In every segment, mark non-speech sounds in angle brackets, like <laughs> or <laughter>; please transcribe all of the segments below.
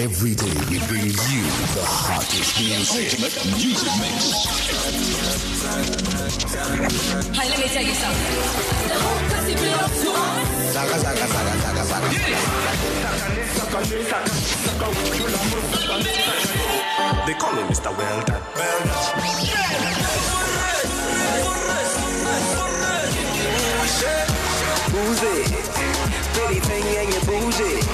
Every day we bring you the hottest music. Ultimate music mix. Hey, let me tell you something. The whole pussy belongs to us. Zaga, zaga, zaga, zaga, zaga. They call him Mr. Well Done. Boozy. Pretty thing and you boozy.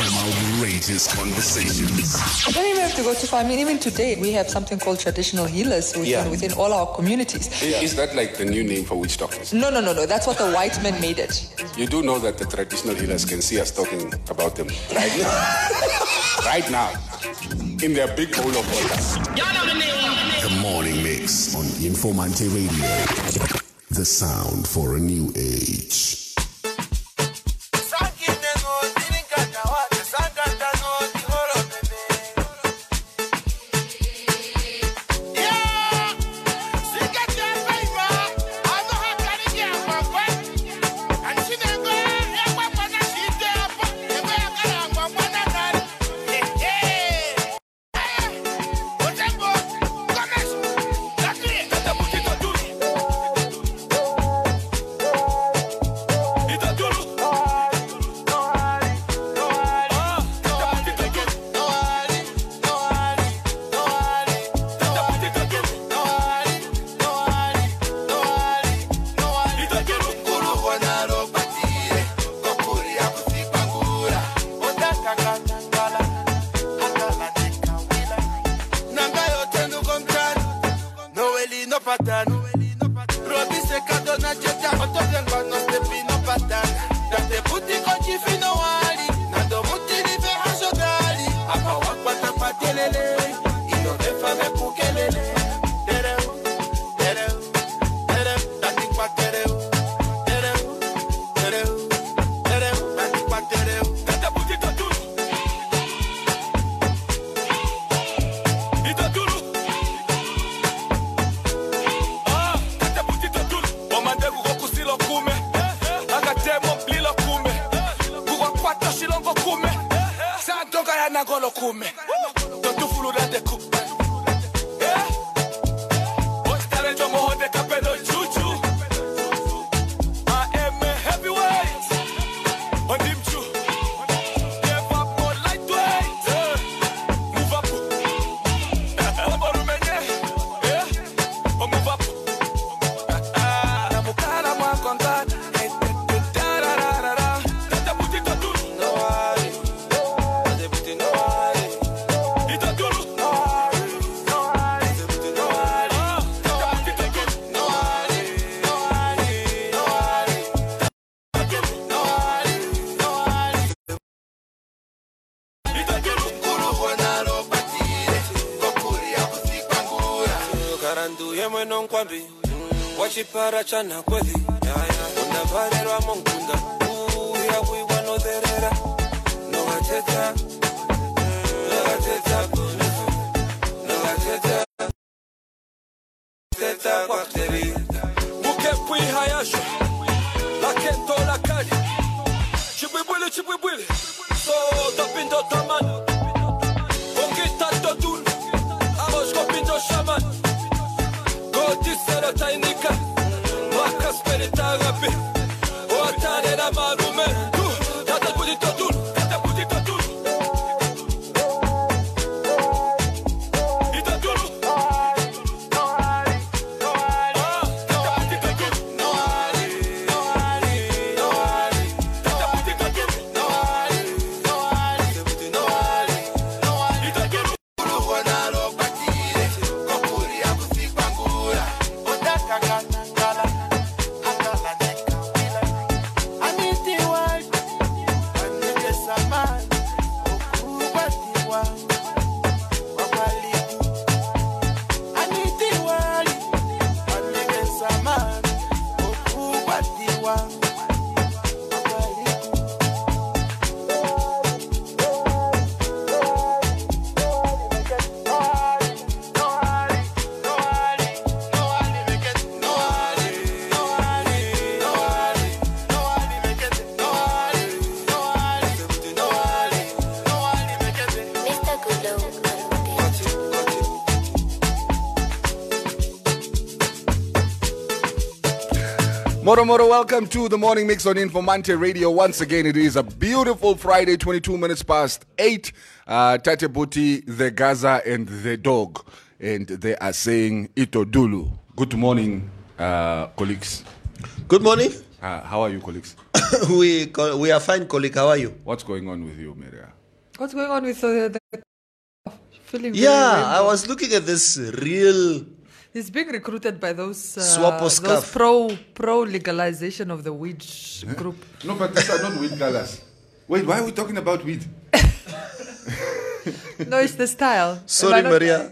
And some outrageous conversations. You don't even have to go too far. I mean, even today, we have something called traditional healers within, Yeah. within all our communities. Is that like the new name for witch doctors? No, no, no, no. That's what the white men made it. You do know that the traditional healers can see us talking about them right now. <laughs> right now. In their big bowl of water. The morning mix on Informante Radio. The sound for a new age. Wachipara chana kweli Moro Moro, welcome to the morning mix on Informante Radio. Once again, it is a beautiful Friday, 22 minutes past 8. Uh, Tate Buti, the Gaza, and the dog. And they are saying Itodulu. Good morning, uh, colleagues. Good morning. Uh, how are you, colleagues? <coughs> we co- we are fine, colleague. How are you? What's going on with you, Maria? What's going on with uh, the feeling? very Yeah, I was looking at this real. He's being recruited by those uh, Swapo those scarf. pro pro legalization of the weed group. No, but these are not weed colors. Wait, why are we talking about weed? <laughs> no, it's the style. <laughs> Am I Sorry, not Maria.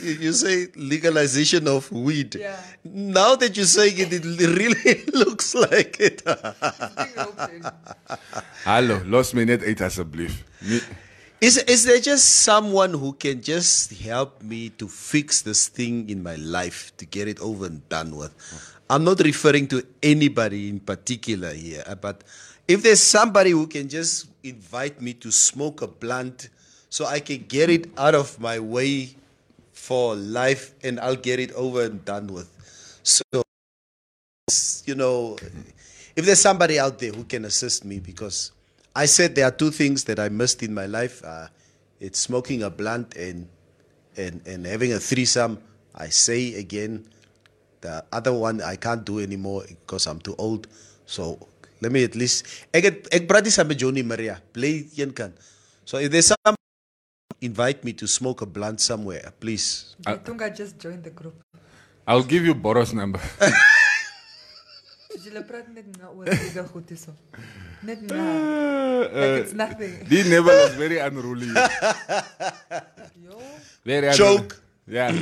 You you say legalization of weed. Yeah. Now that you're saying it, it really <laughs> looks like it. being roped in? Hallo, los me net uit asseblief. Nee. Is is there just someone who can just help me to fix this thing in my life to get it over and done with? I'm not referring to anybody in particular here, uh, but if there's somebody who can just invite me to smoke a blunt so I can get it out of my way for life and I'll get it over and done with. So you know, if there's somebody out there who can assist me, because I said there are two things that I missed in my life. Uh, it's smoking a blunt and, and and having a threesome. I say again, the other one I can't do anymore because I'm too old. So let me at least. Ek het ek praat nie saam Johnny Maria. Bly een kan. So if there's some invite me to smoke a blunt somewhere, please. I think I just joined the group. I'll give you Boros number. <laughs> Dus Julle praat net na oor legal goed hierso. Like it's nothing. the level is very unruly. Yo. Very Joke. Yeah.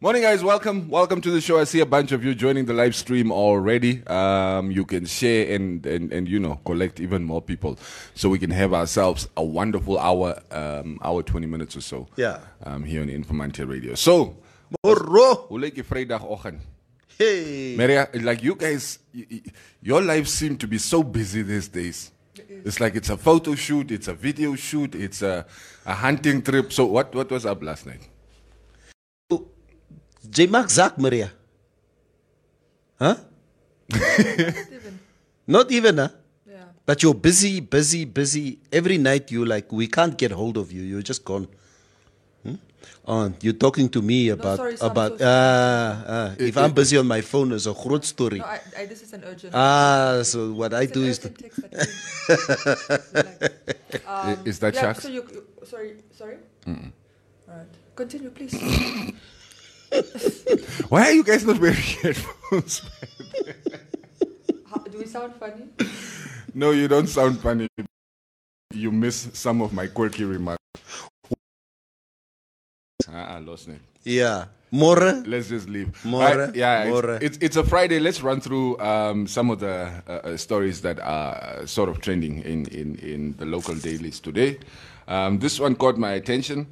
Morning, guys. Welcome. Welcome to the show. I see a bunch of you joining the live stream already. Um, you can share and, and, and, you know, collect even more people so we can have ourselves a wonderful hour, um, hour 20 minutes or so. Yeah. Um, here on Informante Radio. So, Moro. hoe lyk die Vrydagoggend? Hey. Maria, like you guys, y- y- your life seem to be so busy these days. It's like it's a photo shoot, it's a video shoot, it's a, a hunting trip. So what, what was up last night? J Mark Zak Maria. Huh? Not even, huh? Yeah. But you're busy, busy, busy. Every night you like, we can't get hold of you. You're just gone. Hmm? Oh, you're talking to me about sorry, about so uh, uh, if I'm busy on my phone, it's a groot story. No, I, I, this is an urgent. Ah, so what I It's an do is urgent text. <laughs> Like, I- is that yeah, sharks? so you, you sorry, sorry. All right, continue, please. <laughs> <laughs> Why are you guys not wearing headphones? How, do we sound funny? no, you don't sound funny. You miss some of my quirky remarks. Ah, I lost it. yeah. More. Let's just leave. More, Right, yeah, more. It's, it's it's a Friday. Let's run through um, some of the uh, uh, stories that are uh, sort of trending in, in, in the local dailies today. Um, this one caught my attention.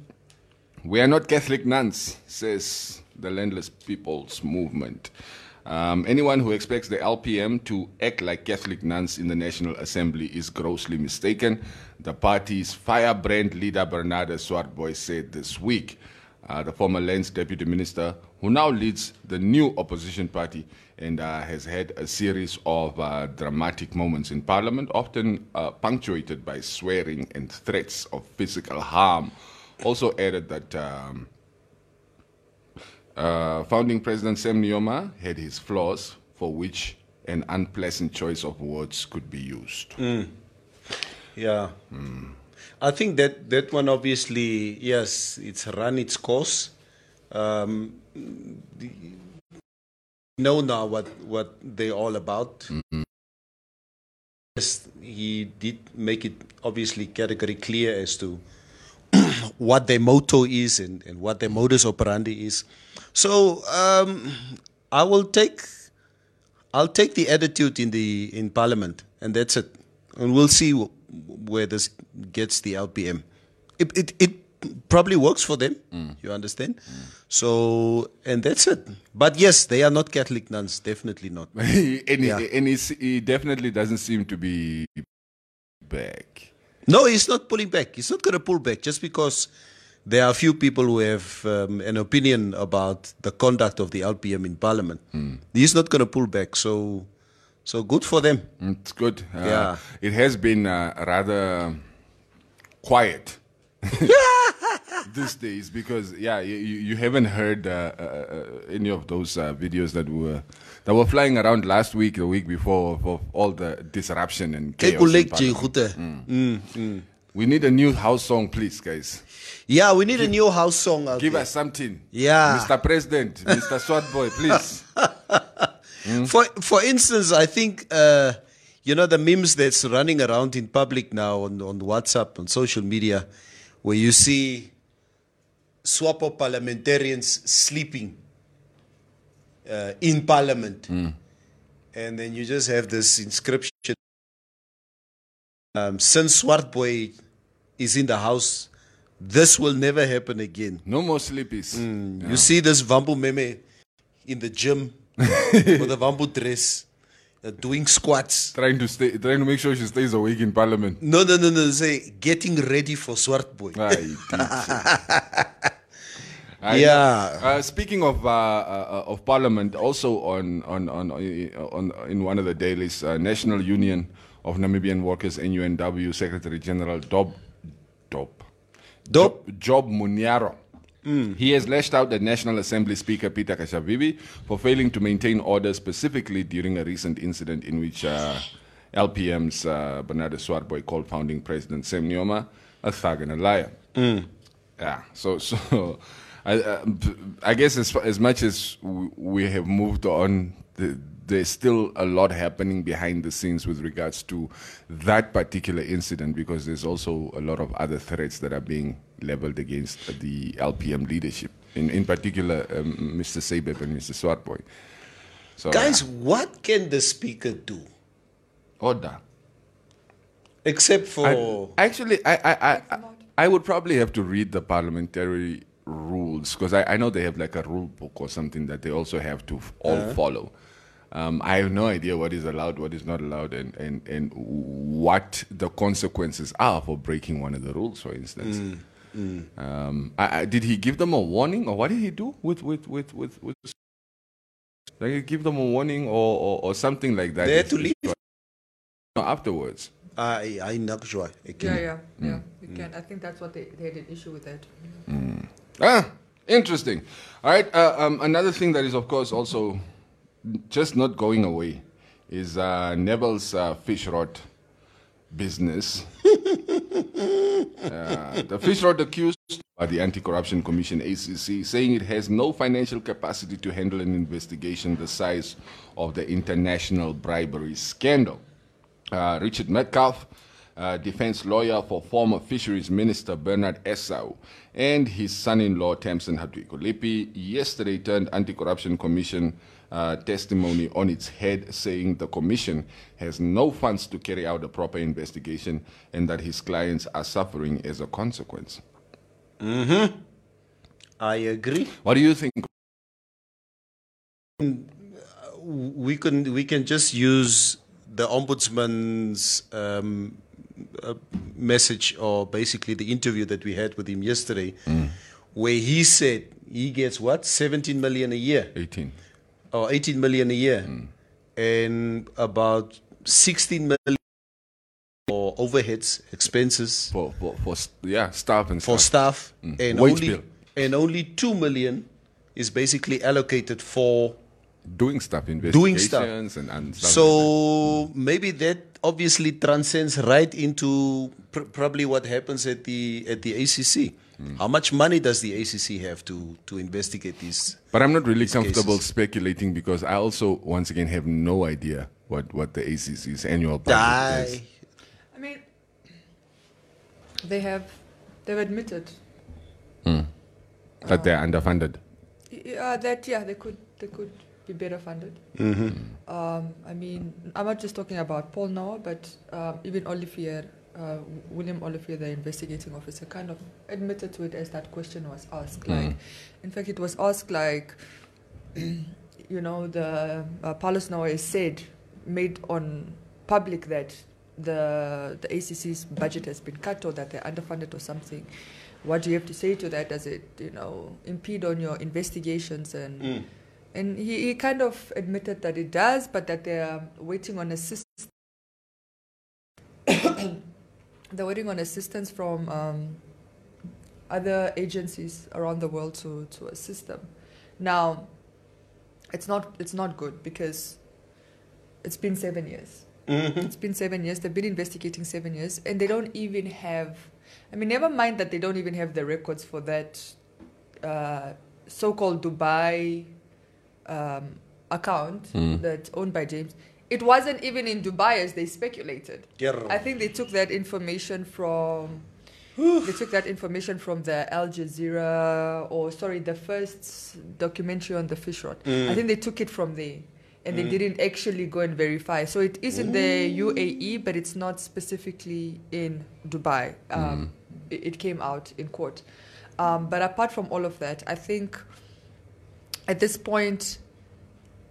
We are not Catholic nuns, says the Landless People's Movement. Um, anyone who expects the LPM to act like Catholic nuns in the National Assembly is grossly mistaken. The party's firebrand leader, Bernadus Swartbooi, said this week. Uh, the former Lands Deputy Minister, who now leads the new opposition party and uh, has had a series of uh, dramatic moments in Parliament, often uh, punctuated by swearing and threats of physical harm, also added that um, uh, founding President Sam Nujoma had his flaws for which an unpleasant choice of words could be used. Yeah. I think that that one obviously, yes, it's run its course. Um, the, know now what what they're all about. Yes, he did make it obviously category clear as to <clears throat> what their motto is and, and what their modus operandi is. So um, I will take I'll take the attitude in the in Parliament, and that's it. And we'll see where this gets the LPM. It it, it probably works for them. You understand? So and that's it. But yes, they are not Catholic nuns. Definitely not. <laughs> and he, Yeah. and he's, he definitely doesn't seem to be back. No, he's not pulling back. He's not going to pull back just because there are a few people who have um, an opinion about the conduct of the LPM in Parliament. He's not going to pull back. So So good for them. It's good. Uh, Yeah. It has been uh, rather quiet <laughs> <laughs> these days because yeah, you, you haven't heard uh, uh, uh, any of those uh, videos that were that were flying around last week, the week before, of all the disruption and chaos. Ekulek Parliament. Jehute. We need a new house song, please, guys. Yeah, we need a new house song Give there. us something. Yeah. Mr. President, Mr. Swartbooi, <laughs> please. For for instance, I think uh, you know the memes that's running around in public now on, on WhatsApp on social media, where you see Swapo parliamentarians sleeping uh, in Parliament, and then you just have this inscription: um, "Since Swartbooi is in the house, this will never happen again." No more sleepies. You see this Vambu meme in the gym <laughs> with a Vambu dress, uh, doing squats. Trying to stay, trying to make sure she stays awake in Parliament. No, no, no, no. Say getting ready for Swartbooi. <laughs> Aye, Yeah. Uh, speaking of uh, uh, of Parliament, also on on on, on in one of the dailies, uh, National Union of Namibian Workers (NUNW) Secretary General Dob Dob Dob? Job Muniaro. He has lashed out at National Assembly Speaker Peter Katjavivi for failing to maintain order specifically during a recent incident in which uh, LPM's uh, Bernadus Swartbooi called founding president Sam Nujoma a thug and a liar. Yeah, so so <laughs> I, uh, I guess as as much as we have moved on, the, there's still a lot happening behind the scenes with regards to that particular incident because there's also a lot of other threats that are being leveled against the LPM leadership, in in particular um, Mr. Seibeb and Mr. Swartbooi. So Guys, yeah. what can the speaker do order. except for? I, actually, I, I, I, I, I would probably have to read the parliamentary rules because I, I know they have like a rule book or something that they also have to f- all follow. Um, I have no idea what is allowed, what is not allowed, and, and, and what the consequences are for breaking one of the rules, for instance. Um, I, I, did he give them a warning, or what did he do with with with with? with like he give them a warning, or or, or something like that. They had to leave. No, afterwards. I, I not sure. I Yeah, can- yeah, yeah. You can. I think that's what they, they had an issue with that. Ah, interesting. All right. Uh, um, another thing that is, of course, also just not going away is uh, Neville's uh, Fishrot business. <laughs> Uh, the Fishrot accused by the Anti-Corruption Commission (ACC), saying it has no financial capacity to handle an investigation the size of the international bribery scandal. Uh, Richard Metcalfe, uh, defense lawyer for former Fisheries Minister Bernard Esau and his son-in-law Tamsin Hatwiko yesterday turned Anti-Corruption Commission uh, testimony on its head, saying the commission has no funds to carry out a proper investigation and that his clients are suffering as a consequence. Hmm. I agree. What do you think? we can we can just use the ombudsman's um, uh, message or basically the interview that we had with him yesterday, where he said he gets what 17 million a year 18. Or 18 million a year, hmm. and about 16 million for overheads, expenses For, for, for yeah, staff and stuff. for stuff. staff, hmm. and Wage only bill. and only two million is basically allocated for Doing stuff, Doing stuff. and, and stuff. like that. So maybe that obviously transcends right into pr- probably what happens at the at the ACC. Hmm. How much money does the ACC have to to investigate these? But I'm not really comfortable cases. speculating because I also, once again, have no idea what, what the ACC's annual budget is. Die. I mean, they have they've admitted That they're underfunded. yeah, that yeah they could they could be better funded. Um, I mean, I'm not just talking about Paul Noa, but um, even Olivier, uh, William Olivier, the investigating officer, kind of admitted to it as that question was asked. Like, in fact, it was asked like, <clears throat> you know, the uh, Paulus Noa has said, made on public that the the ACC's budget has been cut or that they're underfunded or something. What do you have to say to that? Does it, you know, impede on your investigations and And he, he kind of admitted that it does, but that they're waiting on assistance. They're waiting on assistance from um, other agencies around the world to, to assist them. Now, it's not it's not good because it's been seven years. It's been seven years. They've been investigating seven years, and they don't even have. I mean, never mind that they don't even have the records for that uh, so-called Dubai um, account that's owned by James. It wasn't even in Dubai as they speculated. I think they took that information from. they took that information from the Al Jazeera, or sorry, the first documentary on the Fishrot. I think they took it from there, and they didn't actually go and verify. So it is in the UAE, but it's not specifically in Dubai. Um, it, it came out in court. Um, but apart from all of that, I think at this point,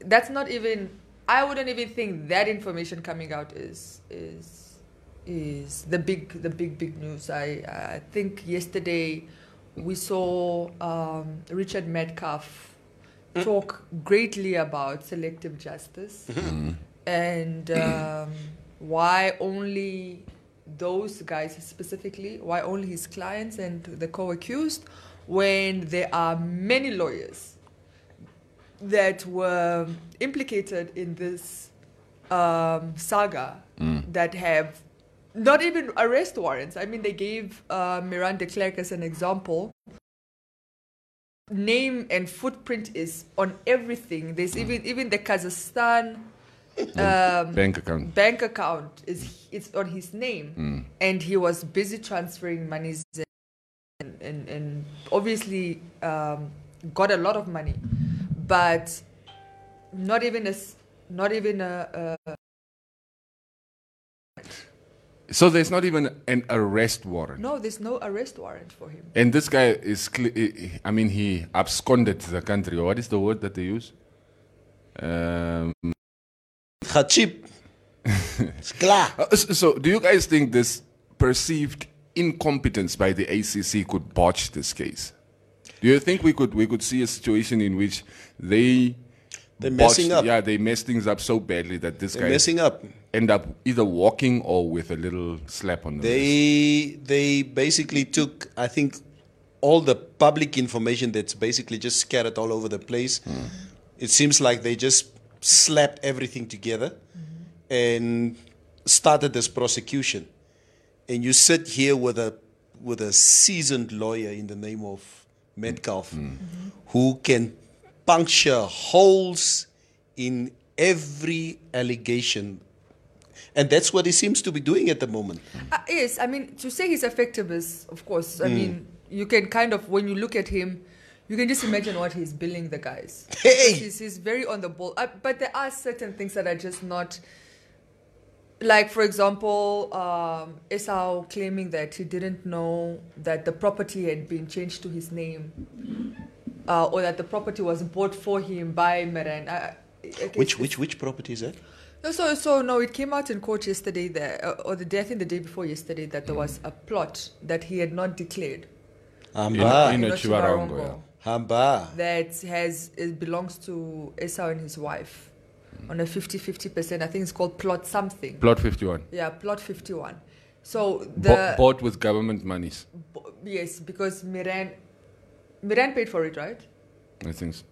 that's not even. I wouldn't even think that information coming out is is is the big the big big news. I I think yesterday we saw um, Richard Metcalfe talk greatly about selective justice and um, why only those guys specifically, why only his clients and the co-accused, when there are many lawyers that were implicated in this um, saga that have not even arrest warrants. I mean, they gave uh, Marén de Klerk as an example. Name and footprint is on everything. There's even even the Kazakhstan um, Bank account. bank account is it's on his name, and he was busy transferring monies and and, and obviously um, got a lot of money, but not even a s- not even a, a So there's not even an arrest warrant. no. There's no arrest warrant for him. And this guy is, cle- I- I mean, he absconded the country. Or what is the word that they use? Um, Khatib. <laughs> It's klaar. uh, so, do you guys think this perceived incompetence by the ACC could botch this case? Do you think we could we could see a situation in which they They're messing up. Yeah, they mess things up so badly that this They're guy messing up. end up either walking or with a little slap on the wrist. They they basically took I think all the public information that's basically just scattered all over the place. Hmm. It seems like they just slapped everything together and started this prosecution. And you sit here with a with a seasoned lawyer in the name of Metcalfe who can puncture holes in every allegation. And that's what he seems to be doing at the moment. Uh, yes, I mean to say he's effective is, of course. I mean you can kind of when you look at him, you can just imagine what he's billing the guys. Hey! he's, he's very on the ball. Uh, but there are certain things that are just not. Like for example, um, Esau claiming that he didn't know that the property had been changed to his name, uh, or that the property was bought for him by Marén. I- I- I Which which which property is that? no, so so no, it came out in court yesterday that, uh, or the day I think the day before yesterday that there was a plot that he had not declared. Hamba. In a in Chiwarongo, Chiwarongo, Hamba. That has it belongs to Esau and his wife on a 50-50 percent. I think it's called plot something. Plot 51. yeah, plot fifty one. So Bo- the bought with government monies. bo- yes, because Marén Marén paid for it, right? I think. So.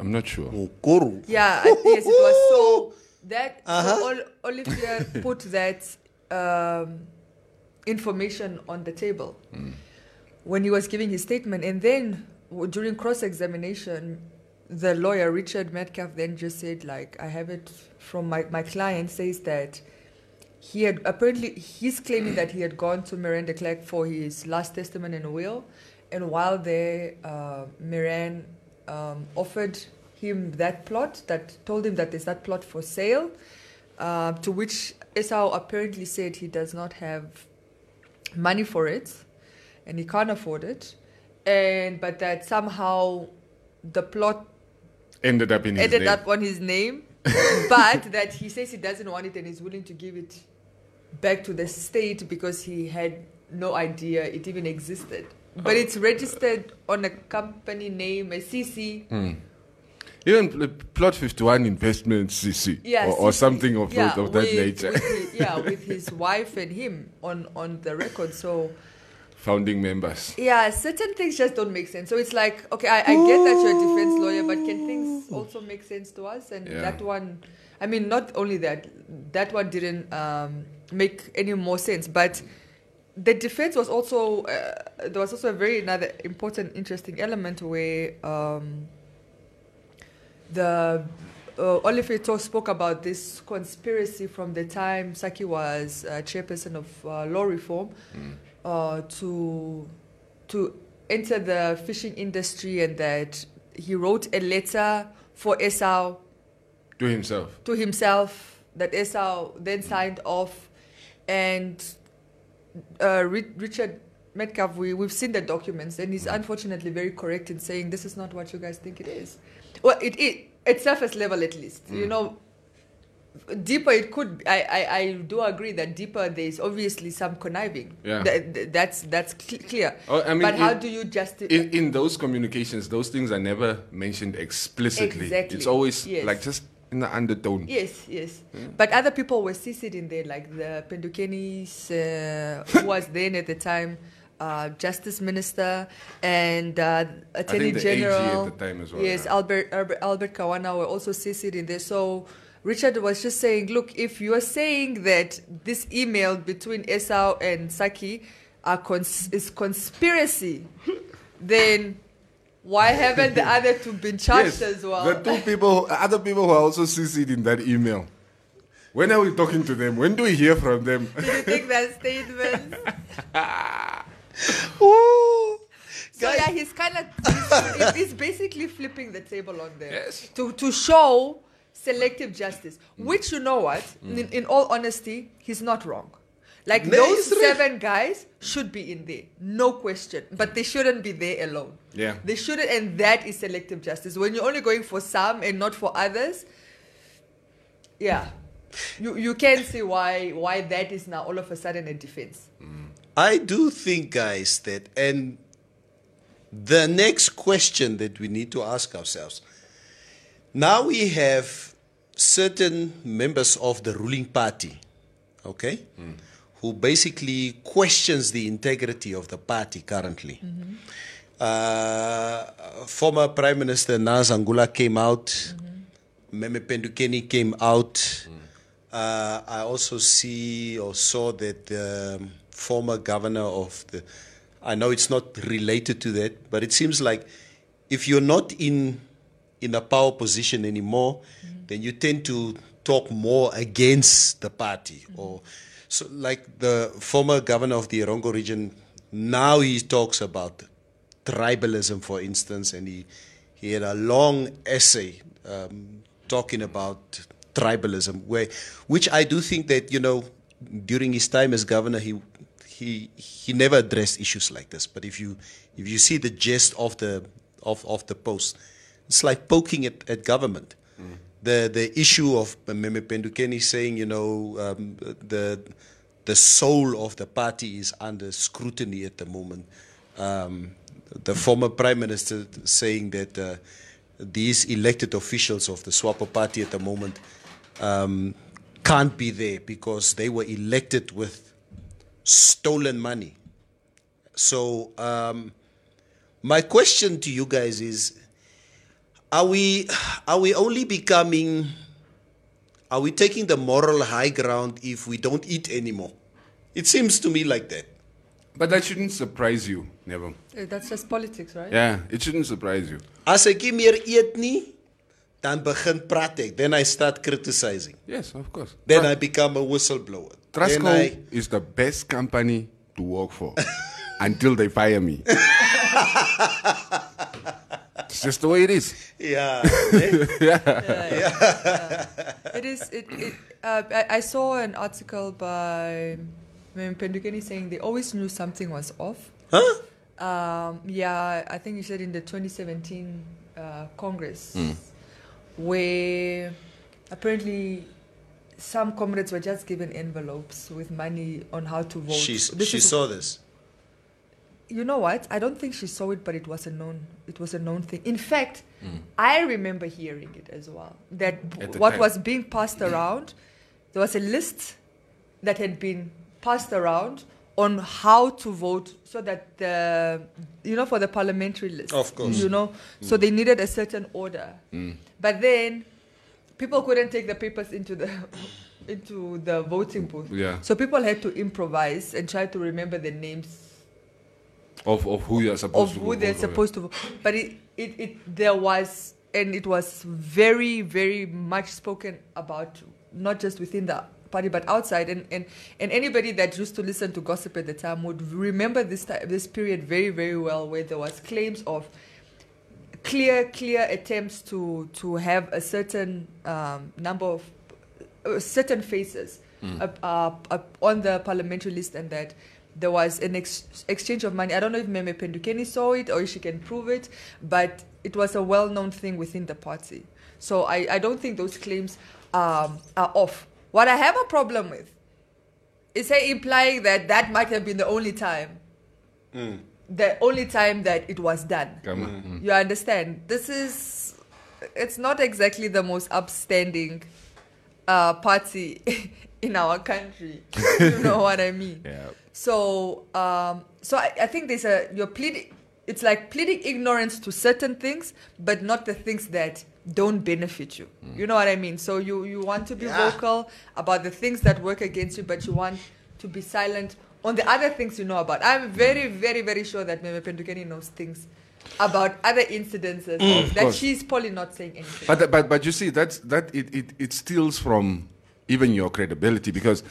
I'm not sure. Nkuru. Yeah, I- yes, it was so that Uh-huh. so Ol- Olivier put that um, information on the table when he was giving his statement, and then during cross examination, the lawyer Richard Metcalfe then just said, like, I have it from my my client says that he had apparently he's claiming that he had gone to Marén de Klerk for his last testament and will, and while there, uh, Marén um, offered him that plot that told him that there's that plot for sale, uh, to which Esau apparently said he does not have money for it, and he can't afford it, and but that somehow the plot Ended up in his ended name. up on his name, <laughs> but that he says he doesn't want it and is willing to give it back to the state because he had no idea it even existed. But it's registered on a company name, a CC. Hmm. Even plot 51 investments, CC, Yeah, or, or CC. something of, yeah, of that with- nature. with <laughs> his- yeah, with his wife and him on on the record. So Founding members. yeah, certain things just don't make sense. So it's like, okay, I, I get that you're a defense lawyer, but can things also make sense to us? And Yeah. that one, I mean, not only that, that one didn't um, make any more sense, but the defense was also uh, there was also a very another important, interesting element where um, the uh, spoke about this conspiracy from the time Sacky was uh, chairperson of uh, law reform uh, to to enter the fishing industry, and that he wrote a letter for Esau To himself. to himself that Esau then signed off, and uh, Richard Metcalfe, we, we've seen the documents, and he's unfortunately very correct in saying this is not what you guys think it is. Well, it it at surface level at least, you know. Deeper, it could. I, I, I do agree that deeper there is obviously some conniving. Yeah. Th- th- that's that's cl- clear. Oh, I mean, but how do you justify? In, in those communications, those things are never mentioned explicitly. Exactly. It's always Yes. like just in the undertone. Yes, yes. But other people were CC'd in there, like the Pendukenis, uh, who <laughs> was then at the time uh, Justice Minister and uh, Attorney the AG at General. the time as well, Yes, yeah. Albert, Albert Albert Kawana were also CC'd in there. So Richard was just saying, look, if you are saying that this email between Esau and Sacky are cons- is conspiracy, <laughs> then why haven't the other two been charged as well? The two people, other people who are also CC'd in that email. When are we talking to them? When do we hear from them? <laughs> Do you take that statement? <laughs> Ooh. So Guys- yeah, he's kind of he's, he's basically flipping the table on there Yes. to to show selective justice. Mm. Which you know what, mm. in, in all honesty, he's not wrong. Like No, those seven guys should be in there, no question. But they shouldn't be there alone. Yeah. they shouldn't, and that is selective justice. When you're only going for some and not for others, yeah, you you can see why why that is now all of a sudden a defense. Mm. I do think, guys, that, and the next question that we need to ask ourselves now we have certain members of the ruling party, okay, who basically questions the integrity of the party currently. Uh, former Prime Minister Nahas Angula came out. Meme Pendukeni came out. Uh, I also see or saw that the um, former governor of the, I know it's not related to that, but it seems like if you're not in in a power position anymore, then you tend to talk more against the party or so like the former governor of the Erongo region now he talks about tribalism for instance and he he had a long essay um, talking about tribalism where which I do think that you know during his time as governor he he he never addressed issues like this. But if you if you see the gist of the of, of the post it's like poking at, at government. The the issue of Meme Pendukeni saying you know um, the the soul of the party is under scrutiny at the moment. Um, the former prime minister saying that uh, these elected officials of the Swapo party at the moment um, can't be there because they were elected with stolen money. So, um, my question to you guys is: Are we are we only becoming? Are we taking the moral high ground if we don't eat anymore? It seems to me like that. But that shouldn't surprise you, never. Eh, That's just politics, right? Yeah, it shouldn't surprise you. As ek nie meer eet nie, dan begin praat ek. Then I start criticizing. Yes, of course. Then Tra- I become a whistleblower. Then Trustco I, is the best company to work for <laughs> until they fire me. <laughs> it's just the way it is. <laughs> <laughs> yeah. Yeah. It is. It. it uh, I, I saw an article by Mem Pendukeni saying they always knew something was off. huh? Um, yeah, I think you said in the 2017 uh, Congress, where apparently some comrades were just given envelopes with money on how to vote. She This she is- saw this. You know what? I don't think she saw it, but it was a known. It was a known thing. In fact, hmm. I remember hearing it as well. That At what time. was being passed around, there was a list that had been passed around on how to vote, so that the you know for the parliamentary list. Of course. You know, hmm. so they needed a certain order. Hmm. But then people couldn't take the papers into the into the voting booth. Yeah. So people had to improvise and try to remember the names of, of who you're supposed of to who they're supposed to vote. But it, it, it there was and it was very, very much spoken about not just within the party but outside. And, and, and anybody that used to listen to gossip at the time would remember this time, this period very, very well where there was claims of clear, clear attempts to to have a certain um, number of uh, certain faces up, up, up on the parliamentary list, and that there was an ex- exchange of money. I don't know if Meme Pendukeni saw it or if she can prove it, but it was a well-known thing within the party. So I, I don't think those claims um, are off. What I have a problem with is her implying that that might have been the only time the only time that it was done. Come on. Mm. You understand? This is, it's not exactly the most upstanding uh, party <laughs> in our country. you know what I mean? Yeah. So, um, so I, I think there's a you're pleading. It's like pleading ignorance to certain things, but not the things that don't benefit you. Mm. You know what I mean? So you you want to be Yeah. vocal about the things that work against you, but you want to be silent on the other things you know about. I'm mm. very, very, very sure that Meme Pendukeni knows things about other incidences mm, that course. she's probably not saying anything. But but but you see that's that it, it, it steals from even your credibility because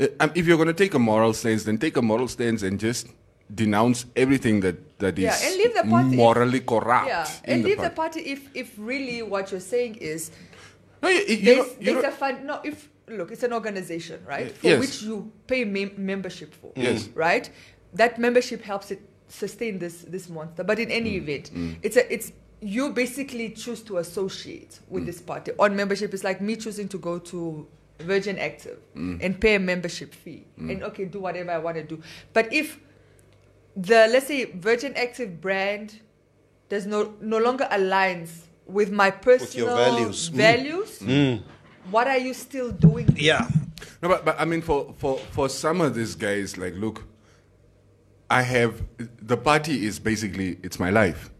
Uh, um, if you're going to take a moral stance, then take a moral stance and just denounce everything that that is Yeah, and leave the party if- morally corrupt. yeah, and the leave the party. party if if really what you're saying is No, you, you there's, there's a fund. No, if look, it's an organization, right? Uh, for Yes. which you pay mem- membership for. Yes. Mm. Right. That membership helps it sustain this this monster. But in any Mm, event, mm. it's a it's you basically choose to associate Mm. with this party on membership. It's like me choosing to go to Virgin Active Mm. and pay a membership fee and okay, do whatever I want to do. But if the let's say Virgin Active brand does no no longer aligns with my personal values. Mm. values, what are you still doing? Yeah. No, but, but I mean, for, for, for some of these guys, like, look, I have the party is basically it's my life.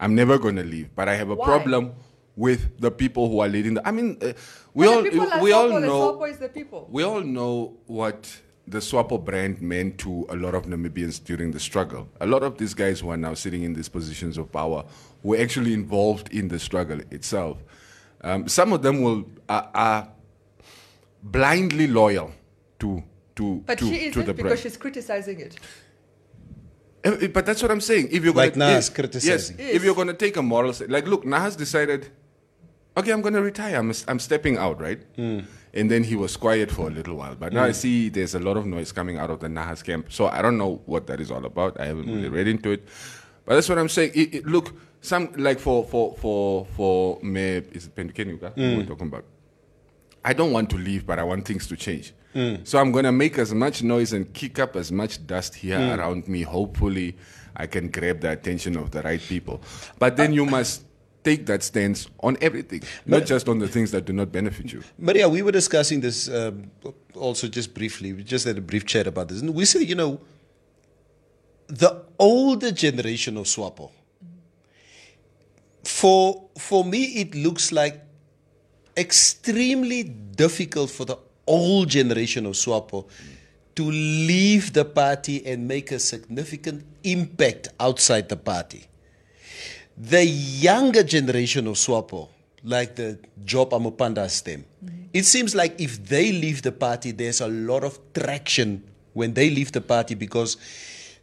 I'm never going to leave, but I have a Why? problem with the people who are leading. The, I mean, uh, we But all the people are we all Swapo, and know Swapo is the people. we all know what the Swapo brand meant to a lot of Namibians during the struggle. A lot of these guys who are now sitting in these positions of power were actually involved in the struggle itself. Um, some of them will are, are blindly loyal to to But to, she to isn't the because brand. she's criticizing it. Eh, eh, But that's what I'm saying. If you're Like gonna, Nahas if- criticizing. Yes, if you're going to take a moral, sta- like look, Nahas decided, okay, I'm going to retire. I'm, I'm stepping out, right? Hmm. And then he was quiet for a little while. But now I hmm. see there's a lot of noise coming out of the Nahas camp. So I don't know what that is all about. I haven't really hmm. read into it. But that's what I'm saying. It, it- look, some like for for for for me, is it Pendukenuka? who We're talking about. I don't want to leave, but I want things to change. So I'm going to make as much noise and kick up as much dust here around me. Hopefully, I can grab the attention of the right people. But then you must take that stance on everything, not just on the things that do not benefit you. Maria, we were discussing this um, also just briefly. We just had a brief chat about this. And we said, you know, the older generation of Swapo, for, for me, it looks like extremely difficult for the old generation of Swapo to leave the party and make a significant impact outside the party. The younger generation of Swapo, like the Job Amupanda stem, mm-hmm. it seems like if they leave the party, there's a lot of traction when they leave the party because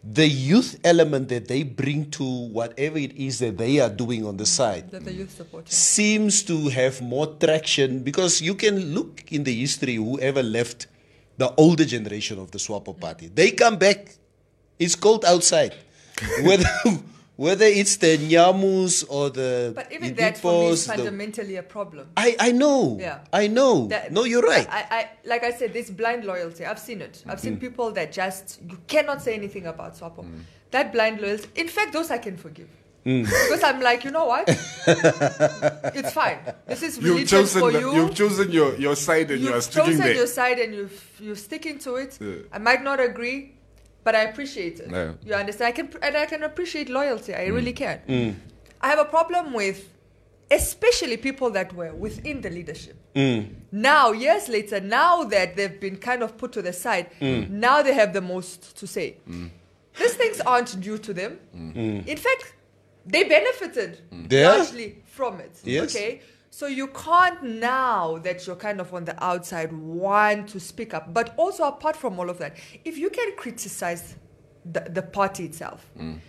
the youth element that they bring to whatever it is that they are doing on the mm-hmm. side That the youth support. seems to have more traction because you can look in the history whoever left the older generation of the Swapo party. They come back. It's cold outside. <laughs> whether whether it's the Nyamus or the But even that for me is Hidipos, the- fundamentally a problem. I, I know. Yeah. I know. That- no, you're right. I, I like I said, this blind loyalty. I've seen it. I've seen people that just you cannot say anything about Swapo. that blind loyalty. In fact, those I can forgive. Mm. <laughs> Because I'm like, you know what? <laughs> it's fine. This is You've religion chosen, for you. you've chosen your, your side and you are You've sticking chosen your side and you've, you're sticking to it. Yeah. I might not agree, but I appreciate it. Yeah. You understand? I can and I can appreciate loyalty. I Mm. really can. Mm. I have a problem with, especially people that were within the leadership. Mm. Now, years later, now that they've been kind of put to the side, mm. now they have the most to say. These things aren't due to them. In fact, they benefited Yeah. largely from it. Yes. Okay. So you can't now that you're kind of on the outside want to speak up. But also apart from all of that, if you can criticize the, the party itself mm.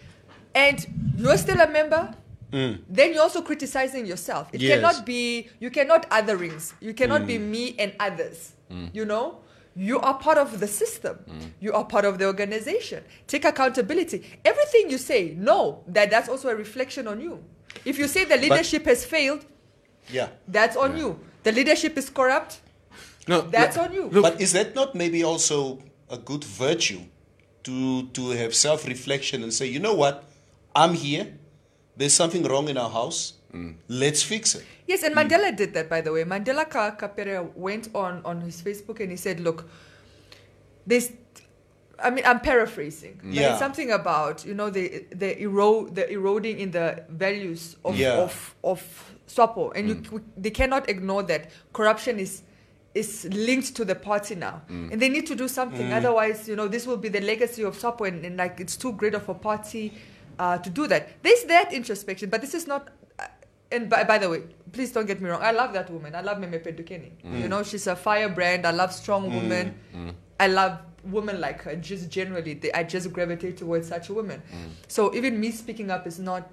and you're still a member, mm. then you're also criticizing yourself. It Yes. cannot be you cannot otherings. You cannot be mm. me and others. You know? You are part of the system. You are part of the organization. Take accountability. Everything you say, know that that's also a reflection on you. If you say the leadership has failed, Yeah. that's on you. The leadership is corrupt, no, that's look, on you. But is that not maybe also a good virtue to to have self reflection and say, you know what, I'm here. There's something wrong in our house. Mm. Let's fix it. Yes, and Mandela mm. did that, by the way. Mandela Ka- Kapere went on, on his Facebook and he said, look, this, I mean, I'm paraphrasing. But Yeah. it's something about, you know, the, the, ero- the eroding in the values of, Yeah. of, of SWAPO. And you, mm. they cannot ignore that corruption is is linked to the party now. Mm. And they need to do something. Mm. Otherwise, you know, this will be the legacy of SWAPO and, and like it's too great of a party uh, to do that. There's that introspection, but this is not uh, and by, by the way, please don't get me wrong. I love that woman. I love Meme Pendukeni. You know, she's a firebrand. I love strong women. I love women like her. Just generally, they, I just gravitate towards such a woman. So even me speaking up is not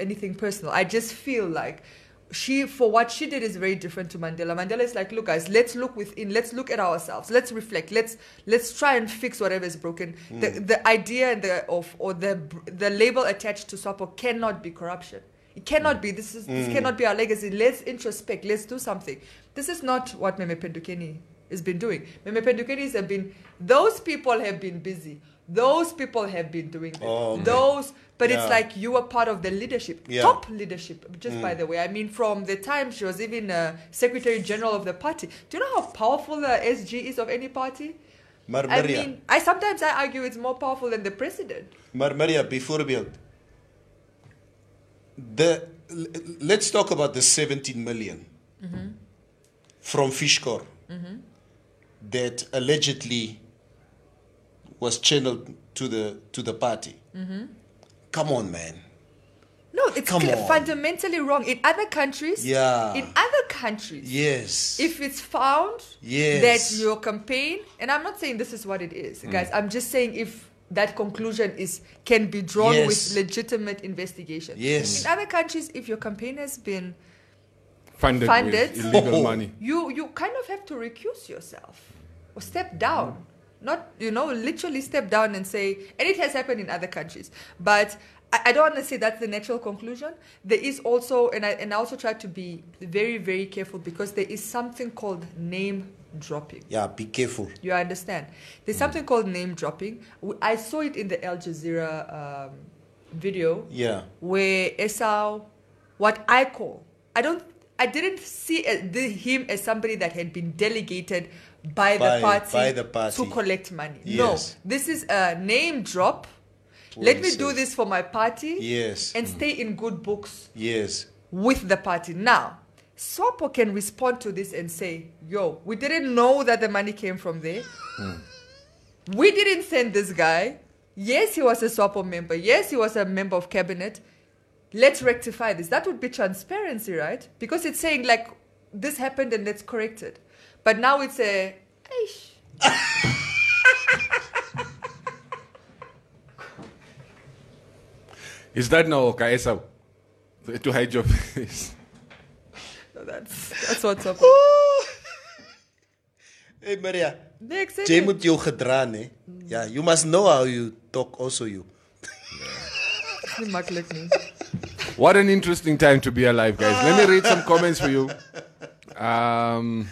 anything personal. I just feel like she, for what she did, is very different to Mandela. Mandela is like, look, guys, let's look within. Let's look at ourselves. Let's reflect. Let's let's try and fix whatever is broken. The hmm. the idea and the of or the the label attached to SWAPO cannot be corruption. It cannot hmm. be. This is this hmm. cannot be our legacy. Let's introspect. Let's do something. This is not what Meme Pendukeni has been doing. Meme Pendukenis have been. Those people have been busy. Those people have been doing. Oh. Those, but Yeah. it's like you were part of the leadership, Yeah. top leadership. Just by mm. the way, I mean, from the time she was even uh, secretary general of the party. Do you know how powerful the SG is of any party? Maar I Maria, mean, I sometimes I argue it's more powerful than the president. maar Maria, bijvoorbeeld, the, let's talk about the 17 million mm-hmm. from Fishcor mm-hmm. that allegedly was channeled to the to the party. Mm-hmm. Come on, man. No, it's Come cl- on. fundamentally wrong. In other countries, Yeah. in other countries, Yes. if it's found Yes. that your campaign, and I'm not saying this is what it is, mm. guys. I'm just saying if that conclusion is can be drawn Yes. with legitimate investigation. Yes. In other countries, if your campaign has been funded, Funded. with illegal Oh. money. you you kind of have to recuse yourself or step down not you know literally step down and say and it has happened in other countries but I, I don't want to say that's the natural conclusion there is also and I, and I also try to be very very careful because there is something called name dropping yeah, be careful. you understand? There's something called name dropping. I saw it in the Al Jazeera um, video Yeah. where Esau, what I call, I don't, I didn't see uh, the, him as somebody that had been delegated by, By- the party by the party. to collect money. Yes. No, this is a name drop. Let me do this for my party Yes. and mm. stay in good books Yes. with the party. Now, SWAPO can respond to this and say, yo, we didn't know that the money came from there. Mm. We didn't send this guy. Yes, he was a SWAPO member. Yes, he was a member of cabinet. Let's rectify this. That would be transparency, right? Because it's saying, like, this happened and let's correct it. But now it's a. Is that now Kaesa? To hide your face. So that's, that's what's up. Hey Maria, Next, jy moet jou gedra hè. Ja, you must know how you talk also you. Niet makkelijk nie. What an interesting time to be alive, guys. Let me read some comments for you. Um,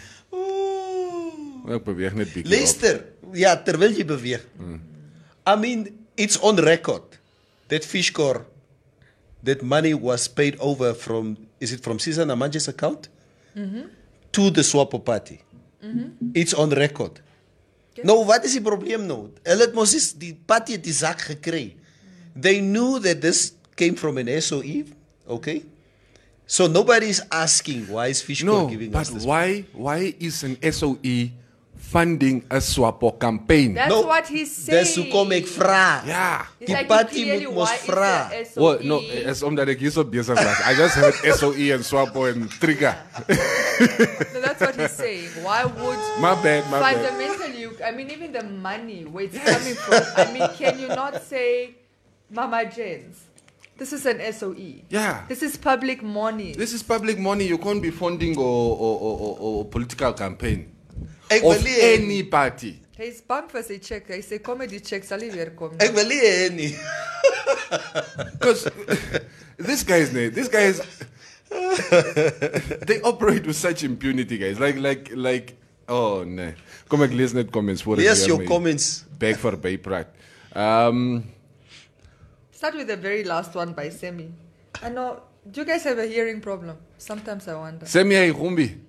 ek beweeg net bietjie. Luister, ja, terwyl jy beweeg. I mean, it's on record that fish core, that money was paid over from, is it from Caesar Namanje's account? To the Swapo party. It's on record. Nou, wat is die probleem nou? Hulle het mos is die party het die zak gekry. They knew that this came from an SOE, okay? So nobody is asking why is Fishcore No, giving but us this. why why is an SOE funding a SWAPO campaign? That's No, what he's saying. Dis hoekom ek vra. yeah. He's Die like, party clearly, moet mos why is vra. the SOE Well, no, as omdat ek hier so besig was. I just heard <laughs> SOE and SWAPO and Trigger. No, that's what he's saying. Why would <laughs> My bad, my bad. fundamentally? you- I mean, even the money where it's coming from. I mean, can you not say, Mama Jens? This is an SOE. Yeah. This is public money. This is public money. You can't be funding or or, or, or, or political campaign Ek of wil any party. Hy's bang vir sy check. Hy sê comedy check sal nie weer kom. Ek wil nie hê. Because this guy's name, this guy's they operate with such impunity, guys. Like like like oh no. Kom ek lees net comments voor ek Lees weer jou my comments. Beg vir bypraat. Um Start with the very last one by Semi. I know. Do you guys have a hearing problem? Sometimes I wonder. Semi hey, Rumbi.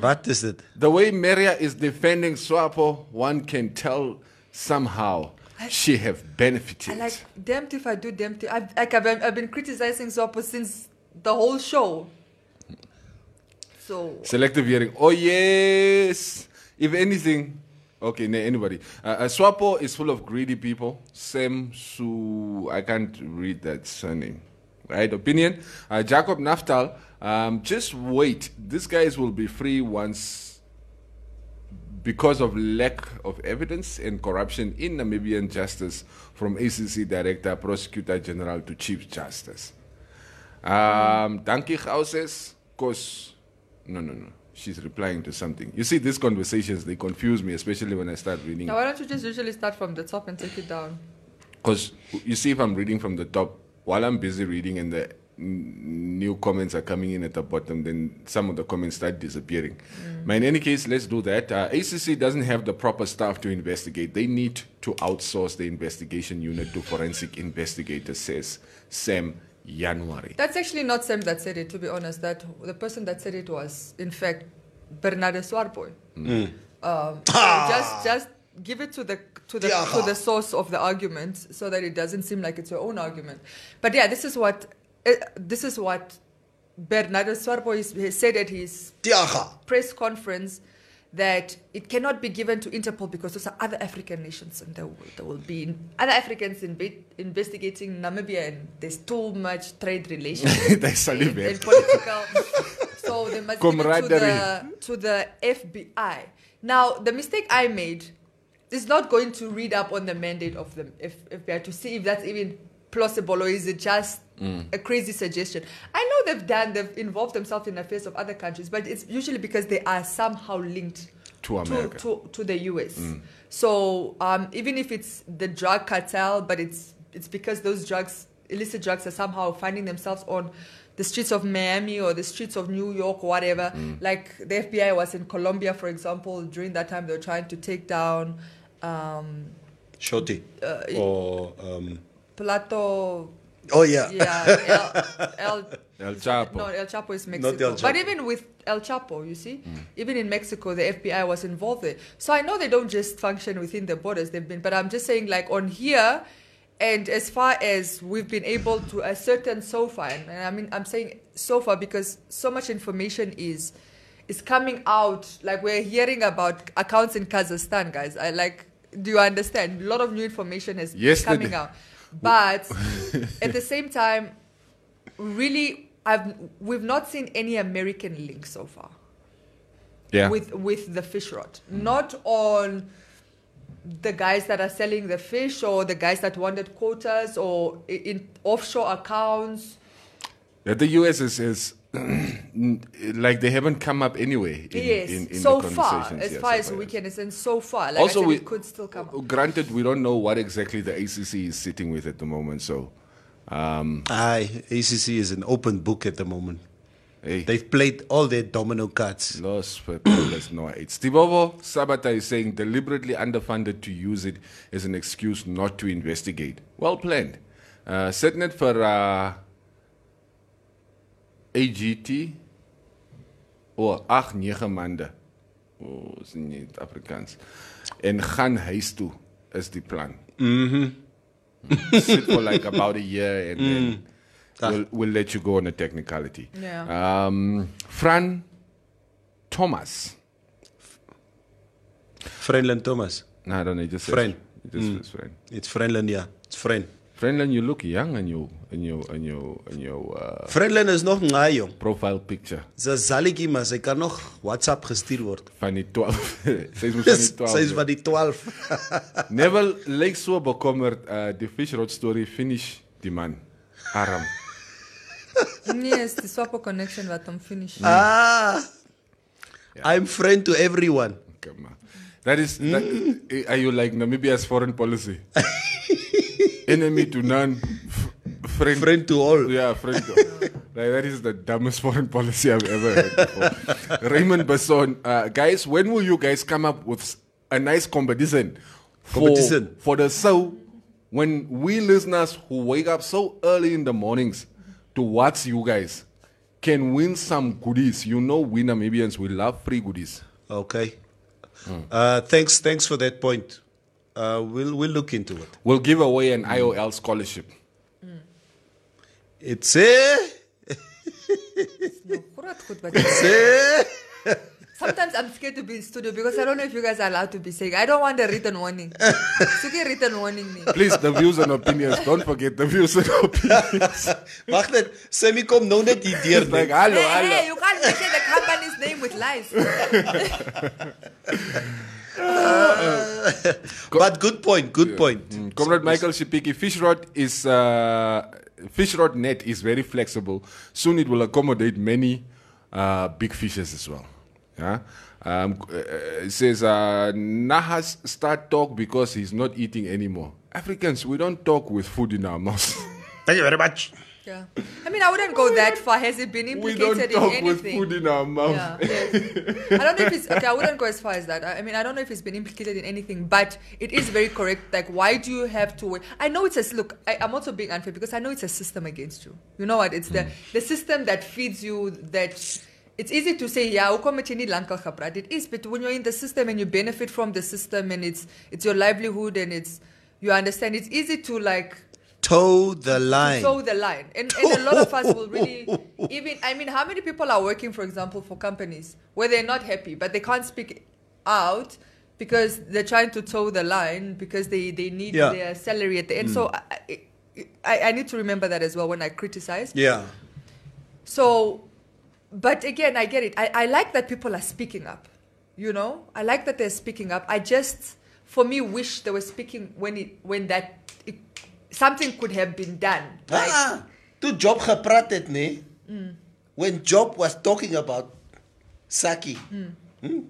Wat is dit? The way Maria is defending Swapo, one can tell somehow she have benefited. I benefited. like damned if I do damned if I've, like I've, been, I've been criticizing Swapo since the whole show. So Selective hearing. Oh yes. If anything, okay, no, anybody. Uh, uh, Swapo is full of greedy people. Sem Su, I can't read that surname. Right? Opinion. Uh, Jacob Naftal. Um, just wait. These guys will be free once because of lack of evidence and corruption in Namibian justice from ACC Director, Prosecutor General to Chief Justice. Um, Dankie Gauses, cause no, no, no. She's replying to something. You see, these conversations they confuse me, especially when I start reading. now why don't you just usually start from the top and take it down? Because you see, if I'm reading from the top, while I'm busy reading and the n- new comments are coming in at the bottom, then some of the comments start disappearing. But in any case, let's do that. Uh, ACC doesn't have the proper staff to investigate. They need to outsource the investigation unit to forensic investigators, says Sam January. That's actually not Sam that said it. To be honest, that the person that said it was in fact Bernadus Swartbooi. Mm. Um, so just just give it to the to the to the source of the argument so that it doesn't seem like it's your own argument. But yeah, this is what uh, this is what Bernadus Swartbooi is- he said at his Tiaga. press conference that it cannot be given to Interpol because those are other African nations and there will, there will be other Africans inve- investigating Namibia and there's too much trade relations <laughs> They sally and, back. and political. so they must give it to the, to the FBI. Now, the mistake I made is not going to read up on the mandate of the F- FBI to see if that's even plausible or is it just Mm. a crazy suggestion. I know they've done, they've involved themselves in affairs of other countries, but it's usually because they are somehow linked To America. to, to the US. So um, even if it's the drug cartel, but it's it's because those drugs, illicit drugs, are somehow finding themselves on the streets of Miami or the streets of New York or whatever. Like the FBI was in Colombia, for example. During that time, they were trying to take down um, Shorty. or um Plato. Oh yeah. Yeah, El, El, <laughs> El Chapo. No, El Chapo is Not Mexico. El But even with El Chapo, you see, even in Mexico, the FBI was involved there. So I know they don't just function within the borders. They've been, but I'm just saying, like on here, and as far as we've been able to ascertain so far, and I mean, I'm saying so far because so much information is is coming out. Like we're hearing about accounts in Kazakhstan, guys. I like. Do you understand? A lot of new information is Yesterday- coming out, but <laughs> at the same time, really I've we've not seen any American link so far Yeah. with with the Fishrot. Not on the guys that are selling the fish or the guys that wanted quotas or in offshore accounts. That the US is, is <clears throat> like they haven't come up anyway. In, yes, in, in so the far as here far so as far, we can and so far, like also, said, we it could still come. up. Granted, we don't know what exactly the ACC is sitting with at the moment. So, um, Aye, ACC is an open book at the moment. Hey, They've played all their domino cards. Los Papeles no AIDS. Tibovo Sabata is saying deliberately underfunded to use it as an excuse not to investigate. Well planned. Uh, sit net vir uh, AGT. O, oh, 8 9 maande. O, oh, is nie Afrikaans. En gaan huis toe is die plan. Mhm. Sit for like about a year and then we'll, we'll let you go on a technicality. Yeah. Um, Fran Thomas. Friendland Thomas. No, I don't know. It just says, Fran. It just says Fran. It's Friendland, yeah. It's friend. Friendland, you look young in your in your in your in your uh, Friendland is nog ngaai jong. profile picture. Sy zalietjie maar sy kan nog WhatsApp gestuur word. Van die 12. <laughs> Sy is van die 12. Sy is van die 12. <laughs> <laughs> Neville lyk so bekommerd uh die Fishrot story finish die man. Arm. Yes, the Swapo connection wat hom finish. ah. I'm friend to everyone. Come on. That is that, Mm. are you like Namibia's foreign policy? <laughs> Enemy to none, f- friend Friend to all. Yeah, friend. to- like, that is the dumbest foreign policy I've ever heard before. Raymond Besson, uh, guys, when will you guys come up with a nice competition? For, Competition. For the show, when we listeners who wake up so early in the mornings to watch you guys can win some goodies. You know, we Namibians, we love free goodies. Okay. Uh, thanks, thanks for that point. Uh, we'll we'll look into it. We'll give away an IOL scholarship. It's No, groot goed wat it's eh. <laughs> <laughs> Sometimes I'm scared to be in studio because I don't know if you guys are allowed to be saying. I don't want a written warning. <laughs> Soek 'n written warning nie. Please, the views and opinions. Don't forget the views and opinions. <laughs> Wag net, Sammy kom nou net hier deur. like, net. hello, Hey, hey, hello. you can't mention the company's name with lies. <laughs> But good point, good point. Mm, Comrade Michael Shipiki, Fishrot is uh, Fishrot net is very flexible. Soon it will accommodate many uh, big fishes as well. Yeah. Um, uh, it says uh, Nahas start talk because he's not eating anymore. Africans, we don't talk with food in our mouths. <laughs> Thank you very much. Yeah. I mean, I wouldn't go that far. Has it been implicated in anything? we don't talk in with food in our mouth. Yeah, yes. I don't know if it's okay. I wouldn't go as far as that. I I mean, I don't know if it's been implicated in anything, but it is very correct. Like, why do you have to wait? I know it's a s- look. I, I'm also being unfair because I know it's a system against you. You know what? It's the the system that feeds you. That it's easy to say, yeah, hoekom het jy nie lankal gepraat? It is, but when you're in the system and you benefit from the system and it's it's your livelihood and it's you understand. It's easy to like Toe the line. toe the line. And, and a lot of us will really, <laughs> even, I mean, how many people are working, for example, for companies where they're not happy, but they can't speak out because they're trying to toe the line because they, they need Yeah. their salary at the end. Mm. So I, I, I need to remember that as well when I criticize. Yeah. So, but again, I get it. I, I like that people are speaking up. You know, I like that they're speaking up. I just, for me, wish they were speaking when it when that it, something could have been done. Like, ah, toe Job gepraat het, nee. When Job was talking about Sacky. Hmm?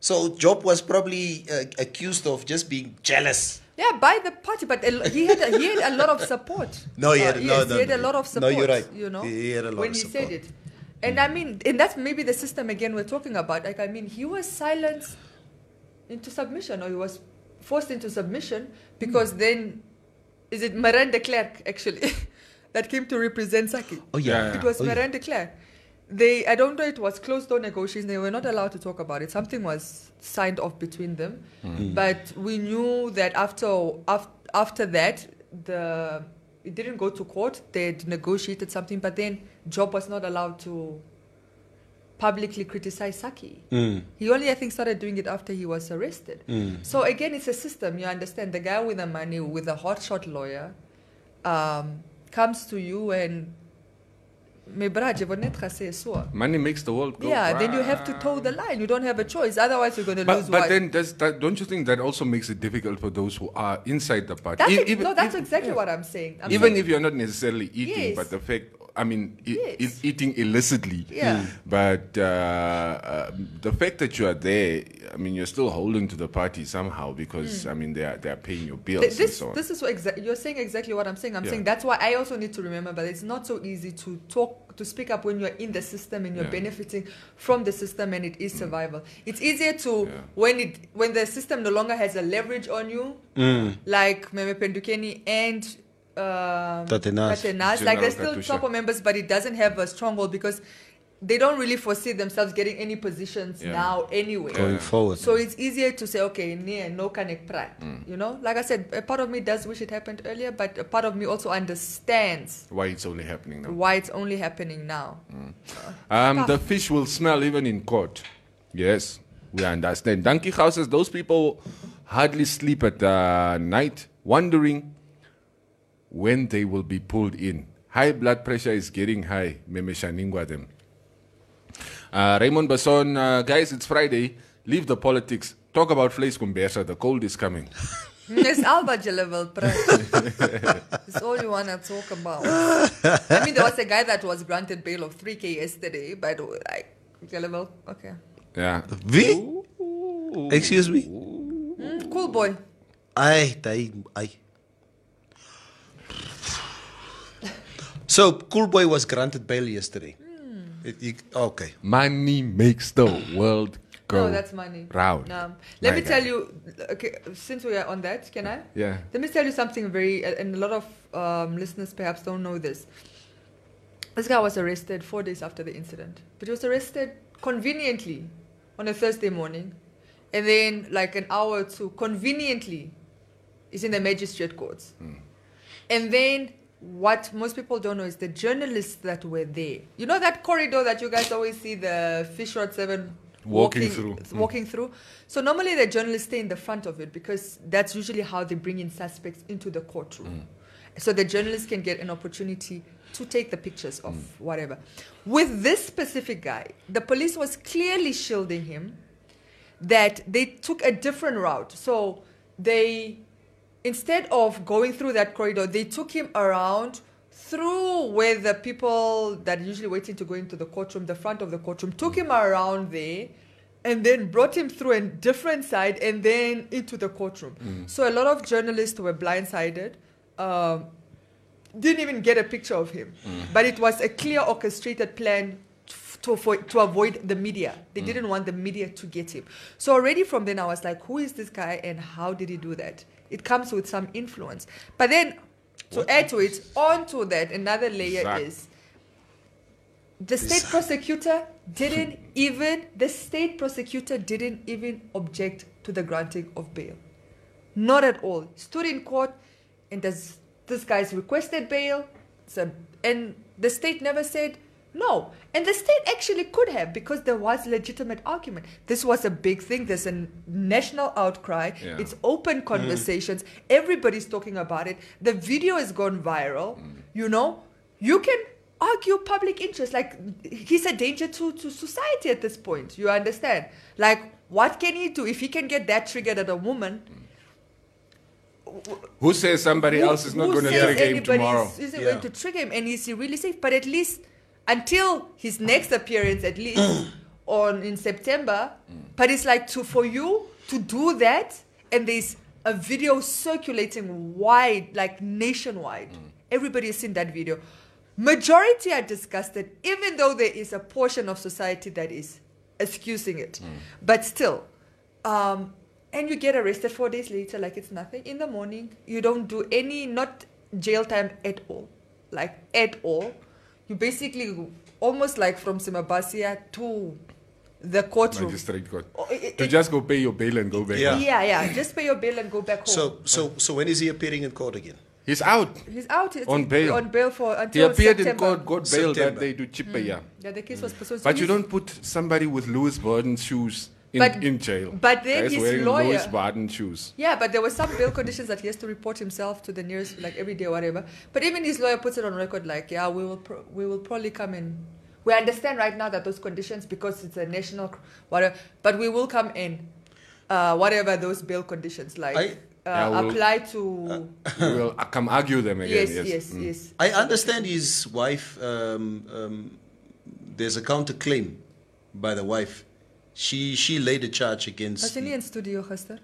So Job was probably uh, accused of just being jealous. Yeah, by the party, but he had a, he had a lot of support. No, he Uh, had- no, yes, no, he had no. a lot of No, support. you're right. You know, He had a lot when of he support. said it, and I mean, and that's maybe the system again we're talking about. Like, I mean, he was silenced into submission, or he was forced into submission because Hmm. then, is it Marén de Klerk actually <laughs> that came to represent Sacky? Oh yeah. It was Oh, yeah. Marén de Klerk. They, I don't know, it was closed door negotiations. They were not allowed to talk about it. Something was signed off between them, but we knew that after after, after that, the it didn't go to court. They had negotiated something, but then Job was not allowed to publicly criticize Sacky. He only, I think, started doing it after he was arrested. So again, it's a system. You understand? The guy with the money, with a hotshot lawyer, um, comes to you and. My brother, je word net gesê so. Money makes the world go Yeah, then you have to toe the line. You don't have a choice. Otherwise, you're going to lose But, but what? then does that, don't you think that also makes it difficult for those who are inside the party? that's E- ex- even- no, that's even- exactly yeah. what I'm saying. I'm even saying, if you're not necessarily eating, Yes. but the fact, I mean, Yes. e- eating illicitly. Yeah. But uh, uh, the fact that you are there, I mean, you're still holding to the party somehow because I mean they are they are paying your bills Hmm. Th- and this so on. this is what exa- you're saying exactly what I'm saying. I'm Yeah. saying that's why I also need to remember that it's not so easy to talk to speak up when you're in the system and you're Yeah. benefiting from the system and it is survival. It's easier to Yeah. when it when the system no longer has a leverage on you, like Meme Pendukeni and um, Tatenas. Tatenas. Like they're still Katusha. SWAPO members, but it doesn't have a stronghold because they don't really foresee themselves getting any positions Yeah. now anyway. Going forward. So it's easier to say, okay, near no connect pride. Mm. You know, like I said, a part of me does wish it happened earlier, but a part of me also understands Why it's only happening now. why it's only happening now. Um, the fish will smell even in court. Yes, we understand. Donkey houses, those people hardly sleep at uh, night, wondering when they will be pulled in. High blood pressure is getting high. Memeshaningwa them. Uh, Raymond Basson, uh, guys, it's Friday. Leave the politics. Talk about Vlees Kumbesa. The cold is coming. It's Alba level pride. <laughs> It's all you want to talk about. I mean, there was a guy that was granted bail of 3K yesterday, but like, level, okay. Yeah. V? Excuse me? Mm, cool boy. Aye, aye, aye. So, Cool Boy was granted bail yesterday. It- he- okay. Money makes the world go no, that's money. round. Um, let My me guy. tell you, okay, since we are on that, can I? Yeah. Let me tell you something very, and a lot of um, listeners perhaps don't know this. This guy was arrested four days after the incident, but he was arrested conveniently on a Thursday morning, and then like an hour or two, conveniently, is in the magistrate courts. And then what most people don't know is the journalists that were there. You know that corridor that you guys always see the Fishrot 7 Walking through. Mm. Walking through. So normally the journalists stay in the front of it because that's usually how they bring in suspects into the courtroom. So the journalists can get an opportunity to take the pictures of whatever. With this specific guy, the police was clearly shielding him that they took a different route. So they, instead of going through that corridor, they took him around through where the people that usually waiting to go into the courtroom, the front of the courtroom, took him around there and then brought him through a different side and then into the courtroom. Mm. So a lot of journalists were blindsided. Um, didn't even get a picture of him. Mm. But it was a clear orchestrated plan to, for, to avoid the media. They mm. didn't want the media to get him. So already from then I was like, who is this guy and how did he do that? It comes with some influence. But then to add to it, onto that, another layer Exact. is the state prosecutor didn't even the state prosecutor didn't even object to the granting of bail. Not at all. Stood in court and does this guy's requested bail. So, and the state never said no. And the state actually could have because there was legitimate argument. This was a big thing. There's a national outcry. Yeah. It's open mm. conversations. Everybody's talking about it. The video has gone viral. Mm. You know, you can argue public interest. Like he's a danger to, to society at this point. You understand? Like, what can he do if he can get that triggered at a woman? Who says somebody Who- else is not going to trigger him tomorrow? Is, isn't Yeah. going to trigger him, and is he really safe? But at least until his next appearance, at least on in September. But it's like to for you to do that, and there's a video circulating wide, like nationwide. Everybody has seen that video. Majority are disgusted, even though there is a portion of society that is excusing it. But still, um, and you get arrested four days later like it's nothing in the morning you don't do any not jail time at all like at all you basically almost like from simabasia to the courtroom Magistrate court. Oh, it- to it- just go pay your bail and go back. Yeah. home. yeah yeah just pay your bill and go back home So, so, so when is he appearing in court again? He's out. he's out he's On bail. on bail for until He until appeared in court, got bail September. that day to cheaper, yeah. Mm. yeah the case was mm. pursued But you don't put somebody with Louis Vuitton shoes in, But- in jail. but then Guys his wearing lawyer- Louis Vuitton shoes. Yeah, but there were some bail conditions that he has to report himself to the nearest, like every day or whatever. But even his lawyer puts it on record, like, yeah, we will, pro- we will probably come in. We understand right now that those conditions, because it's a national, whatever, but we will come in, uh, whatever those bail conditions, like, I- uh, Yeah, we'll- apply to. <laughs> we will uh, come argue them again. yes, Yes, yes, Mm. yes. I understand his wife. Um, um, there's a counterclaim by the wife. She she laid a charge against. Was nie in studio gister?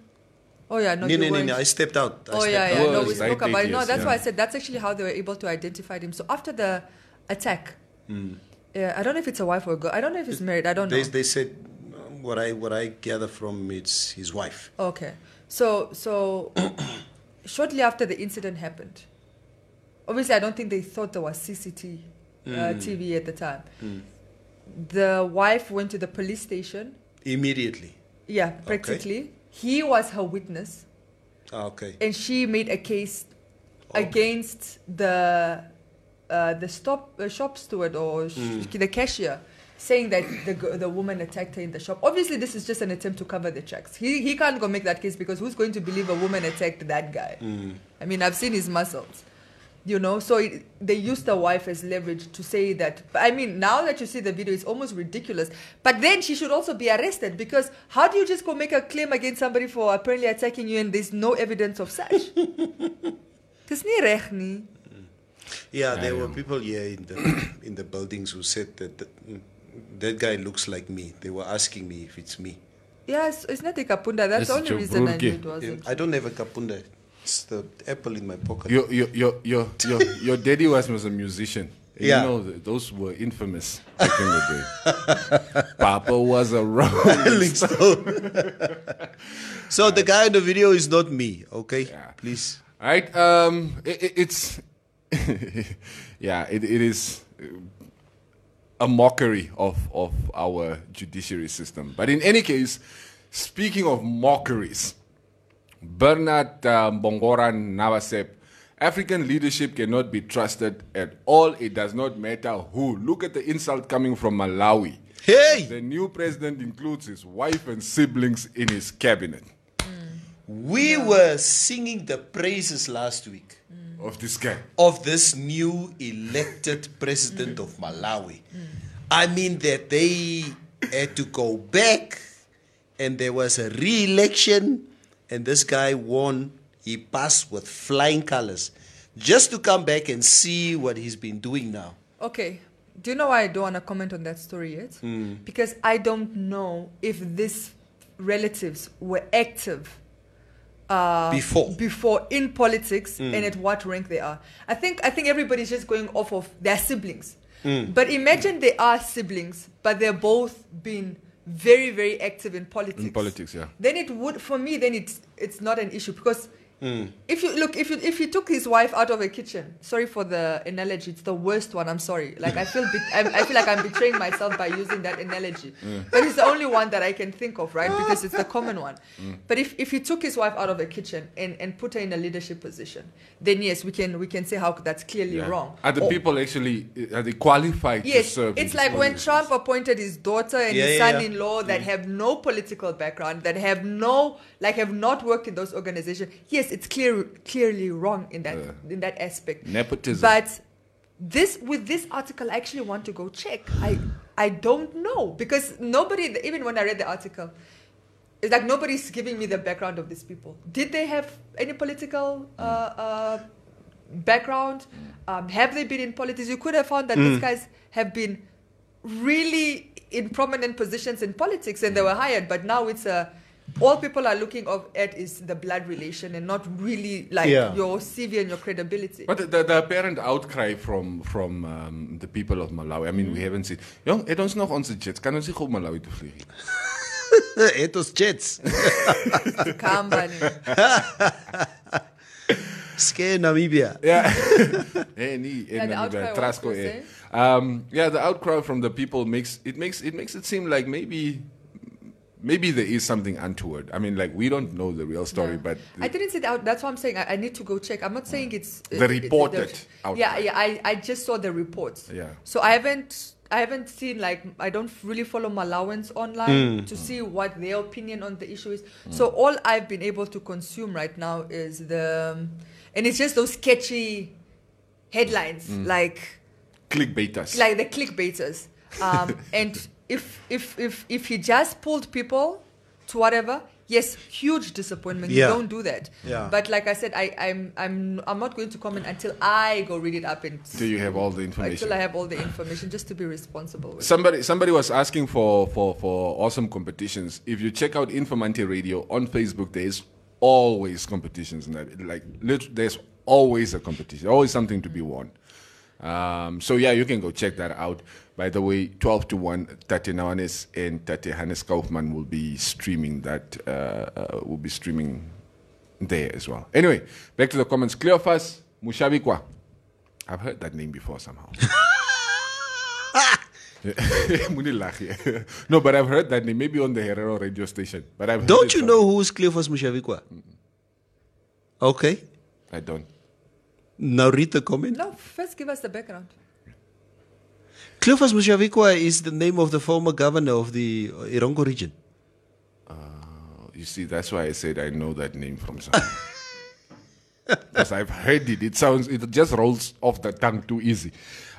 Oh yeah, no, No, you no, no, no. I stepped out. I Oh stepped yeah, yeah. out. No, we I spoke did, about it. No, that's yeah. why I said that's actually how they were able to identify him. So after the attack, yeah, I don't know if it's a wife or a girl. I don't know if he's married. I don't know. They, they said what I what I gather from it's his wife. Okay. So so <coughs> shortly after the incident happened, obviously, I don't think they thought there was CCTV uh, TV at the time. The wife went to the police station. Immediately. Yeah, practically. He was her witness, Ah, okay. and she made a case against the uh, the stop uh, shop steward or sh- the cashier, saying that the the woman attacked her in the shop. Obviously, this is just an attempt to cover the tracks. He he can't go make that case because who's going to believe a woman attacked that guy? I mean, I've seen his muscles. You know, so it, they used the wife as leverage to say that. I mean, now that you see the video, it's almost ridiculous. But then she should also be arrested because how do you just go make a claim against somebody for apparently attacking you and there's no evidence of such? <laughs> Dis nie reg. Yeah, there were people here in the <coughs> in the buildings who said that that, mm, that guy looks like me. They were asking me if it's me. Yes, it's not a kapunda. That's Is the only your reason I knew it wasn't. I don't have a kapunda. It's the apple in my pocket. Your your your your your, your daddy was, was a musician. And Yeah. You know those were infamous back in the day. Papa was a <laughs> rolling Stone. <laughs> so the guy in the video is not me. Okay, Yeah. please. Right. Um. It, it, it's. <laughs> yeah. It, it is a mockery of of our judiciary system. But in any case, speaking of mockeries, Bernard um, Bongoran Navasep. African leadership cannot be trusted at all. It does not matter who. Look at the insult coming from Malawi. Hey, The new president includes his wife and siblings in his cabinet. Mm. we were singing the praises last week mm. Of this guy. of this new elected president of Malawi. Mm. I mean that they had to go back and there was a re-election and this guy won. He passed with flying colors. Just to come back and see what he's been doing now. Okay. Do you know why I don't want to comment on that story yet? Hmm. Because I don't know if these relatives were active uh, Before. before in politics hmm. and at what rank they are. I think I think everybody's just going off of their siblings. Hmm. But imagine they are siblings, but they're both been very very active in politics. In politics, yeah. Then it would for me then it's it's not an issue because if you look if you if you took his wife out of a kitchen, sorry for the analogy, it's the worst one. I'm sorry. Like I feel be- I, I feel like I'm betraying myself by using that analogy, but it's the only one that I can think of, right? Because it's the common one. Mm. But if if you took his wife out of a kitchen and and put her in a leadership position, then yes, we can we can say how that's clearly Yeah. wrong. Are the Or- people actually are they qualified to Yes, serve? it's like when? Trump appointed his daughter and Yeah, his yeah, yeah. son-in-law that mm. have no political background, that have no, like, have not worked in those organizations. Yes, it's clear, clearly wrong in that in that aspect. Nepotism. But this with this article, I actually want to go check. I I don't know because nobody, even when I read the article, it's like nobody's giving me the background of these people. Did they have any political uh, uh, background? Um, have they been in politics? You could have found that these guys have been really in prominent positions in politics and they were hired, but now it's a all people are looking of at is the blood relation and not really like Yeah. your CV and your credibility. But the, the, the apparent outcry from from um, the people of Malawi. I mean, Mm. we haven't seen. Jong, het ons nog onze jets. Kan ons nie op Malawi toe vlieg? nie? <laughs> it was jets. <laughs> Company. <laughs> Scare Namibia. Yeah. hey, nee, Yeah, in the Namibia, outcry, Trasco, eh. Um, yeah, the outcry from the people makes it makes it makes it seem like maybe maybe there is something untoward. I mean, like we don't know the real story, Yeah. but I didn't see that. That's what I'm saying. I, I need to go check. I'm not saying it's The it- it- reported the- Yeah, yeah. I, I just saw the reports. Yeah. So I haven't I haven't seen like I don't really follow Malawans online to see what their opinion on the issue is. So all I've been able to consume right now is the um, and it's just those sketchy headlines like clickbaiters. like the clickbaiters. Um, <laughs> and if if if if he just pulled people to whatever, yes, huge disappointment. Yeah. You don't do that. Yeah. But like I said, I, I'm I'm I'm not going to comment until I go read it up and Do you have all the information? until I have all the information, just to be responsible. With. Somebody somebody was asking for, for, for awesome competitions. If you check out Informante Radio on Facebook, there's always competitions in that. Like lit- there's always a competition, always something to be won. Um, so yeah, you can go check that out. By the way, 12 to 1, Tate Nawanes and Tate Hannes Kaufman will be streaming that, uh, uh, will be streaming there as well. Anyway, back to the comments. Cleophas Mutjavikua. I've heard that name before somehow. <laughs> <laughs> Moenie lag no, but I've heard that name, maybe on the Herero radio station. But I've Don't you from- know who's Cleophas Mutjavikua? Okay. I don't. Now read the comment. No, first give us the background. Cleophas Mutjavikua is the name of the former governor of the Erongo region. You see, that's why I said I know that name from somewhere. <laughs> Because I've heard it. It sounds, it just rolls off the tongue too easy.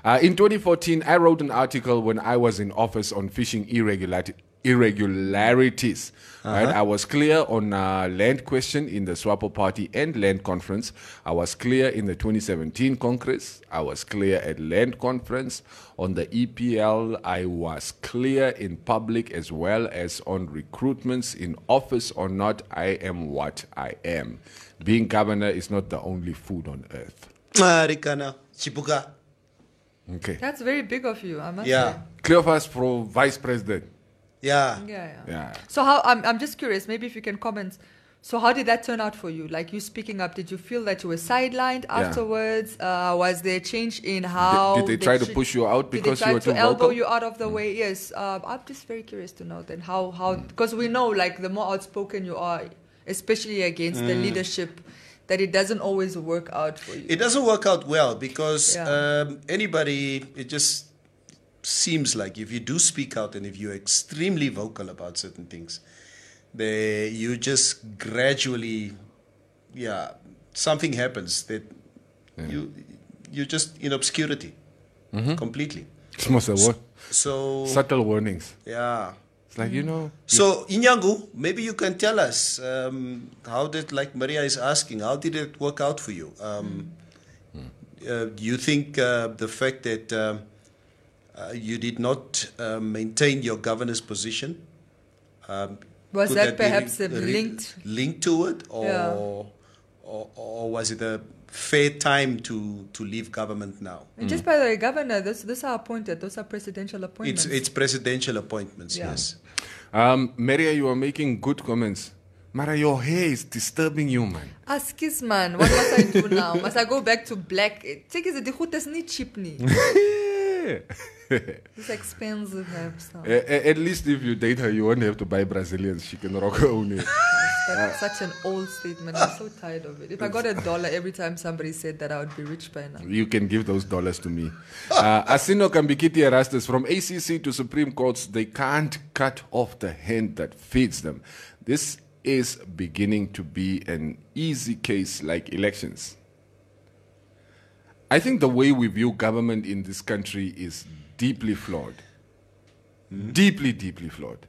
Uh, in 2014, I wrote an article when I was in office on fishing irregularity, irregularities. Right? I was clear on uh, land question in the SWAPO party and land conference. I was clear in the 2017 Congress. I was clear at land conference. On the EPL, I was clear in public as well as on recruitments in office or not. I am what I am. Being governor is not the only food on earth. Ah, Rikana, Chipuka. Okay. That's very big of you, I must Yeah. say. Cleophas for vice president. Yeah. Yeah, yeah. Yeah. So how I'm I'm just curious, maybe if you can comment. So how did that turn out for you? Like you speaking up, did you feel that you were sidelined Yeah. afterwards? Uh, was there a change in how? did they try to push you out because did they you try were to too elbow vocal? Mm. you out of the way? Yes. Uh, I'm just very curious to know then how how because we know like the more outspoken you are, especially against the Mm. leadership, that it doesn't always work out for you. It doesn't work out well because Yeah. um, anybody, it just seems like if you do speak out and if you're extremely vocal about certain things, they, you just gradually, yeah, something happens that you you're just in obscurity completely. It's most a war- So subtle warnings. yeah. It's like, you know, So Inyangu, maybe you can tell us um, how did, like Maria is asking, how did it work out for you? Um, uh, do you think uh, the fact that um, uh, you did not uh, maintain your governor's position um, Was could that perhaps, re- linked? linked to it, or, Yeah. or or was it a fair time to to leave government now? And just by the way, Governor, those those are appointed. Those are presidential appointments. It's it's presidential appointments, Yeah. yes. um, Maria, you are making good comments. Mara, your hair is disturbing you, man. Ask Askis man, what must I do now? Must I go back to black? Take it, the hood is not cheap ni. <laughs> <laughs> <laughs> It's expensive stuff. A- At least if you date her, you won't have to buy Brazilians. She can rock her own hair. That's such an old statement. I'm so tired of it. If I got a <laughs> dollar every time somebody said that, I would be rich by now. You can give those dollars to me. Uh, <laughs> Asino Kambikiti Erastus, from ACC to Supreme Courts, they can't cut off the hand that feeds them. This is beginning to be an easy case like elections. I think the way we view government in this country is deeply flawed. Deeply, deeply flawed.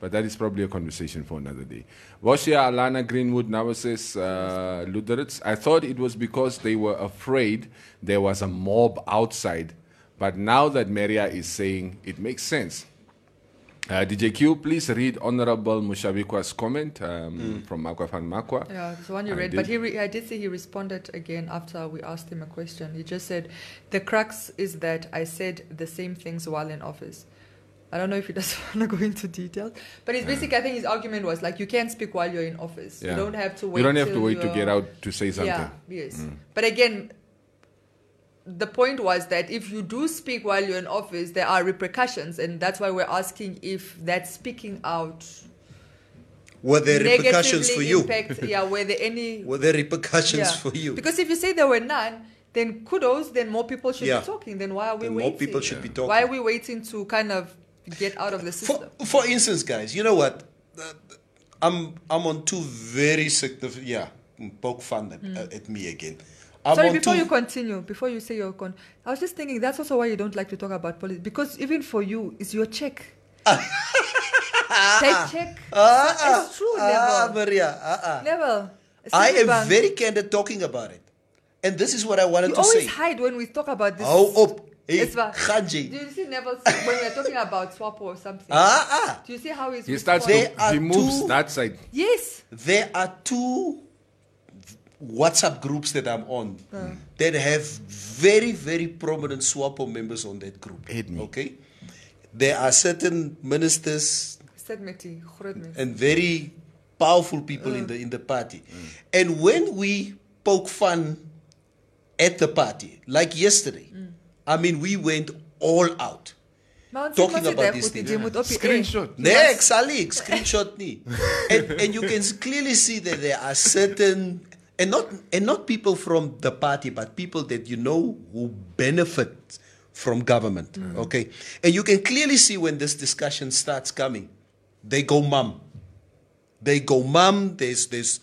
But that is probably a conversation for another day. Washia Alana Greenwood now says, uh, Luderitz, I thought it was because they were afraid there was a mob outside. But now that Maria is saying it makes sense. Uh, DJ Q, please read Honorable Mutjavikua's comment um, from Makwa Fan Makwa. Yeah, the one you I read. did. But he re- I did see he responded again after we asked him a question. He just said, The crux is that I said the same things while in office. I don't know if he <laughs> doesn't want to go into details, but his basic, I think his argument was like, you can't speak while you're in office. Yeah. You don't have to wait. You don't have to wait to get out to say something. Mm. Yeah, yes. But again, the point was that if you do speak while you're in office, there are repercussions, and that's why we're asking if that speaking out Were there repercussions for you? Impact, <laughs> yeah, were there any Were there repercussions yeah. for you? Because if you say there were none, then kudos, then more people should Yeah. be talking. Then why are we Then waiting? more people should be talking. Why are we waiting to kind of get out of the system? For, for instance, guys, you know what? I'm I'm on two very significant. Yeah, poke fun at, uh, at me again. I'm. Sorry, before you continue, before you say your con, I was just thinking that's also why you don't like to talk about politics because even for you, it's your check. Take <laughs> check. it's true, Ah, never, Maria. Ah, ah. never. I am Bang. very candid talking about it, and this is what I wanted You to always hide when we talk about this. Hou op. Hey, It's wa- Ganji. Do you see Neville when we're talking about swap or something? Ah, ah. Do you see how he's He starts responding? To, he moves too- that side. Yes. There are two WhatsApp groups that I'm on ah. hmm. that have very, very prominent SWAPO members on that group. Hit. Okay? There are certain ministers Said Meti, groot mens. and very powerful people in ah. the in the party. Hmm. And when we poke fun at the party, like yesterday. Hmm. I mean, we went all out. Talking sê mos jy about daar these goed, things. jy moet op die eh? Screenshot. Nee, exali, screenshot nie. <laughs> And, and you can clearly see that there are certain and not and not people from the party, but people that you know who benefit from government. Mm. Okay. And you can clearly see when this discussion starts coming, they go mum. They go mum. There's there's,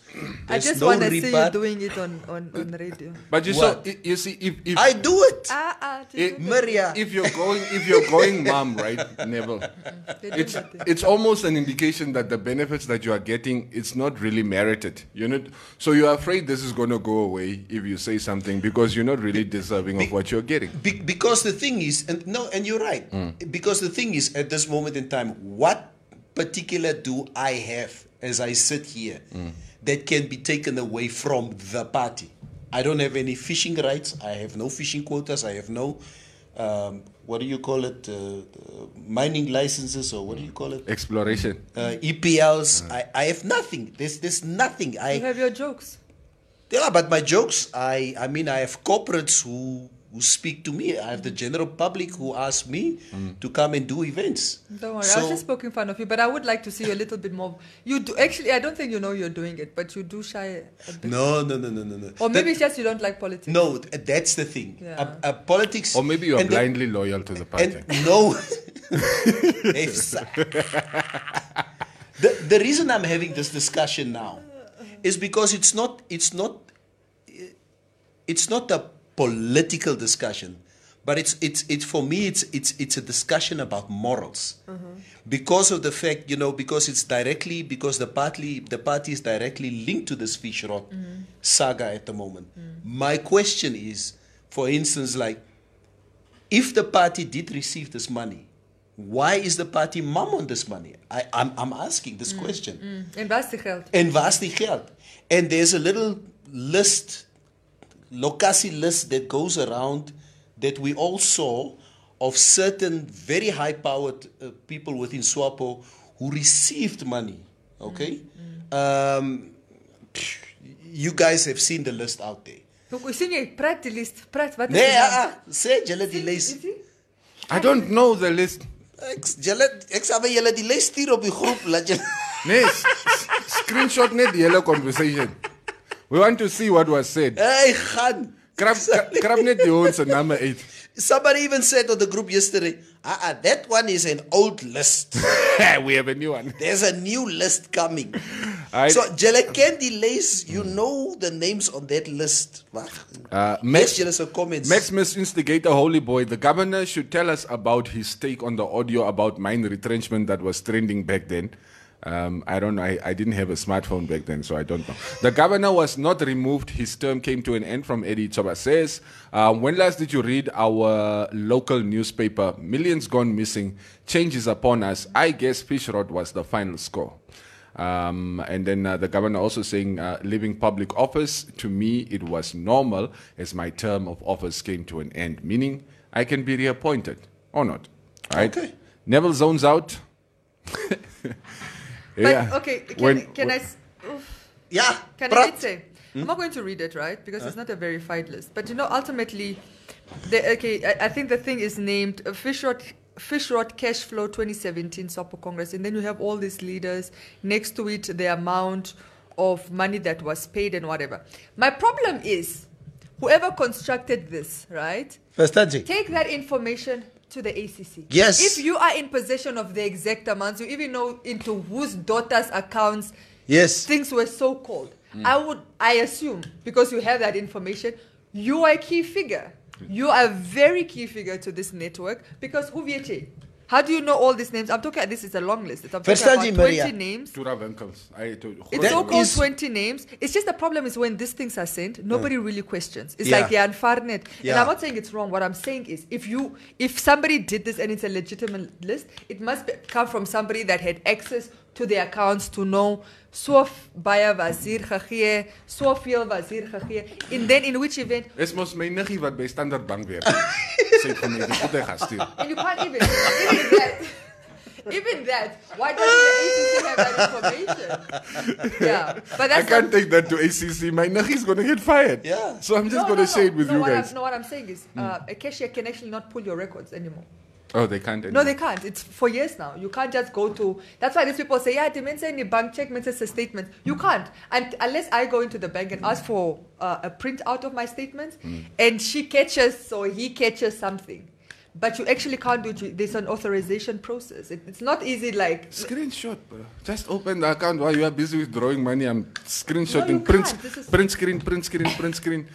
I just no want to see you doing it on, on, on radio. <laughs> But you What? saw, you- you see, if if I do it. Ah, ah, they It- Maria. if you're going if you're going mom right Neville it's it's almost an indication that the benefits that you are getting it's not really merited you know so you're afraid this is going to go away if you say something because you're not really deserving of what you're getting Be- because the thing is, and no, and you're right. Because the thing is, at this moment in time, what particular do I have as I sit here that can be taken away from the party? I don't have any fishing rights. I have no fishing quotas. I have no, um, what do you call it, uh, uh, mining licenses or what do you call it? exploration Uh, EPLs. I, I have nothing. There's there's nothing. I You have your jokes. yeah, but my jokes, I I mean, I have corporates who who speak to me. I have the general public who ask me to come and do events. Don't worry, I So- was just poking fun of you, but I would like to see you a little bit more. You do actually. I don't think you know you're doing it, but you do shy a bit. No, no, no, no, no, no. Or maybe That- it's just you don't like politics. no, that's the thing. Yeah. Uh, uh, politics. or maybe you're and the- blindly loyal to the party And no. <laughs> <laughs> Yes. <laughs> the, the reason I'm having this discussion now is because it's not it's not it's not a political discussion, but it's it's it's for me it's it's it's a discussion about morals. Because of the fact, you know, because it's directly because the party the party is directly linked to this Fishrot saga at the moment. My question is, for instance, like if the party did receive this money, why is the party mum on this money? I, I'm, I'm asking this question. En is die geld? En die geld? And there's a little list, locatie list that goes around that we all saw of certain very high-powered uh, people within SWAPO who received money. Okay, um, pff, you guys have seen the list out there. Hoek, sien jy praat die list, praat wat is Nee, die naam? sê julle die lys. I don't know the list Ek julle ek sal vir julle die lys stuur op die groep laat julle nee s- s- screenshot net die hele conversation we want to see what was said Hey, gaan. krap krap net die ons se name uit Somebody even said on the group yesterday, ah, uh that one is an old list. <laughs> we have a new one There's a new list coming. I- so, julle ken die you know the names on that list. Uh, Max, se comments. Maximus Instigator Holy Boy, the governor should tell us about his take on the audio about mine retrenchment that was trending back then. Um, I don't know. I, I didn't have a smartphone back then, so I don't know. The governor was not removed. His term came to an end from Eddie Toba says. Uh, when last did you read our local newspaper? Millions gone missing. Changes upon us. I guess Fishrot was the final score. Um, and then uh, the governor also saying, uh, leaving public office, to me, it was normal as my term of office came to an end, meaning I can be reappointed or not. Right? Okay. Neville zones out. <laughs> But okay, can, When- can I? when- s- oof. Yeah. Can praat. I just say? I'm not going to read it, right? Because it's not a verified list. But you know, ultimately, the, okay, I, I think the thing is named uh, Fishrot, Fishrot Cash Flow 2017 SWAPO Congress. And then you have all these leaders. Next to it, the amount of money that was paid and whatever. My problem is, whoever constructed this, right? Verstaan jy? Take that information to the ACC. Yes. If you are in possession of the exact amounts, you even know into whose daughter's accounts Yes. things were so called. Hmm. I would, I assume, because you have that information, you are a key figure. Hmm. You are a very key figure to this network because jy? How do you know all these names? I'm talking. This is a long list. I'm talking about jy, 20 Maria? names. Tura Winkels. I to, It's That so called 20 names. It's just the problem is when these things are sent, nobody mm. really questions. It's Yeah. like yeah, unfairnet. And I'm not saying it's wrong. What I'm saying is if you if somebody did this and it's a legitimate list, it must be, come from somebody that had access to the accounts to know so baie was hier gegee, soveel was hier gegee. And then in which event Is mos my niggie wat by Standard Bank werk. <laughs> Sê vir my, dis wat gaan stuur. and you can't even even that Even that. Why doesn't the ACC have that information? Yeah, but that's I can't not, take that to ACC. My nuggies gonna get fired. Yeah. So I'm just no, gonna no, share it with no, you what guys. I'm, no, what I'm saying is, uh, a cashier can actually not pull your records anymore. Oh, they can't. No, they can't. It's for years now. You can't just go to. That's why these people say, yeah, the mense in the bank check, mense a statement. You can't. And unless I go into the bank and ask for uh, a print out of my statements, and she catches or he catches something. But you actually can't do it. There's an authorization process. It, it's not easy like. Screenshot, bro. Just open the account while you are busy withdrawing money. I'm screenshotting. No, print, can't. This is- print screen, print screen, print screen.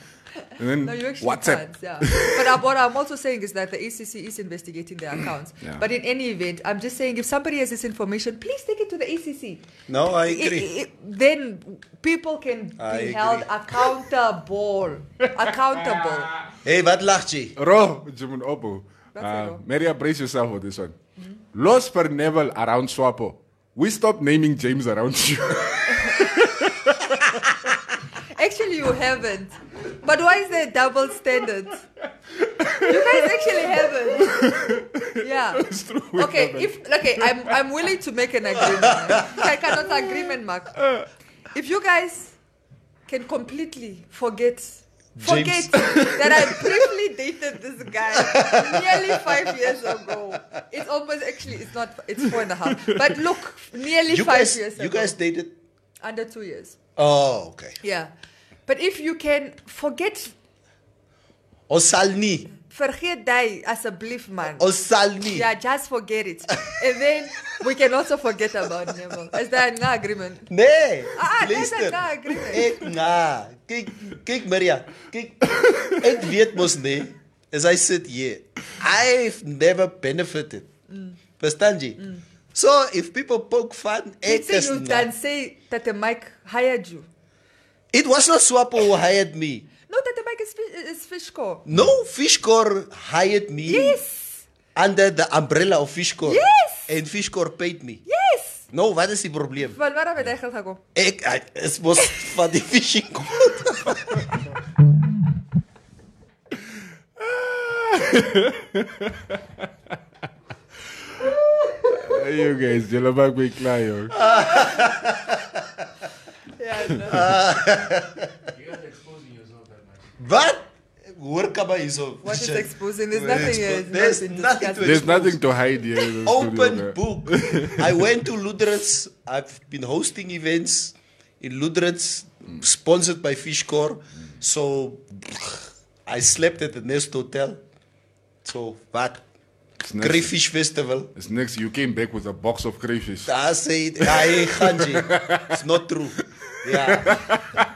And then No, you actually WhatsApp. can't. Yeah. but uh, what I'm also saying is that the ACC is investigating their accounts. Yeah. But in any event, I'm just saying if somebody has this information, please take it to the ACC. No, I I- agree. I- then people can I be agree. held accountable. <laughs> accountable. Hey, wat lag jy? Ro, Jimun Opo. Uh. Maria, brace yourself for this one. Los per Neville around Swapo. We stop naming James around you. <laughs> You haven't. But why is there a double standards? You guys actually haven't. Yeah. It's true, we Okay, haven't. if okay, I'm I'm willing to make an agreement. I cannot agreement, Mark. If you guys can completely forget forget <laughs> that I briefly dated this guy nearly five years ago. It's almost actually it's not it's four and a half. But look, nearly You five guys, years you ago. guys dated? under two years. Oh, okay. Yeah. But if you can forget Ons sal nie. Vergeet die asseblief man. Ons sal nie. Yeah, just forget it. and then we can also forget about Nemo. Is an agreement? Nee. Ah, ah, dis luister. 'n agreement. Ek na. Kyk, kyk Maria. Kyk. Ek weet mos nee. As I sit here, I've never benefited. Verstaan jy? So if people poke fun, Ek say is you na. can say that the mic hired you. It was not Swapo who hired me. No, that the mic is, is Fishcore. No, Fishcore hired me Yes. under the umbrella of Fishcore. Yes. And Fishcore paid me. Yes. No, wat is die probleem? Van waar het hy geld gekom? Ek ek is mos <laughs> van die fishing code. you guys, julle maak my klaar, joh. Ja, no. Wat? Hoor kan maar hierso. What is exposing? There's nothing uh, expo- there's There's nothing to There's nothing to hide here. the Open book. <laughs> I went to Luderitz. I've been hosting events in Luderitz, sponsored by Fishcor. So <sighs> I slept at the Nest Hotel. So what? Next, Crayfish Festival. it's next. You came back with a box of crayfish. I said, I Ganji. <laughs> It's not true. Yeah.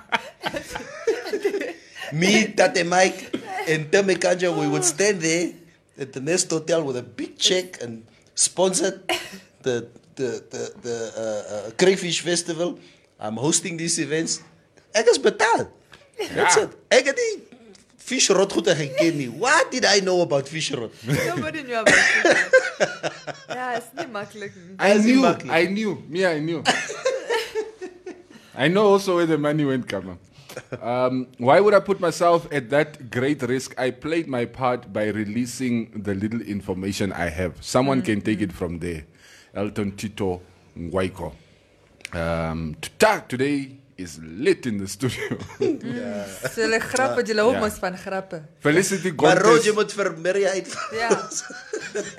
Me, Tate Mike, and Teme Kanja, we would stand there at the Nest Hotel with a big check and sponsored the the the, the uh, uh, Crayfish Festival. I'm hosting these events. Ek is betaal. That's Ja. it. Ek het nie visrot goed geken nie. What did I know about visrot? Nobody knew about it. <laughs> Ja, is nie maklik nie. I knew. I knew. Me, I knew. I know also where the money went, Kama. Um, why would I put myself at that great risk? I played my part by releasing the little information I have. Someone can take it from there. Elton Tito Ngwaiko. Um, Tuta today is lit in the studio. So <laughs> hulle grappe, julle hou Ja. mos van grappe. Felicity Maar Roger Gontes. moet vir Maria uit. Ja. <laughs>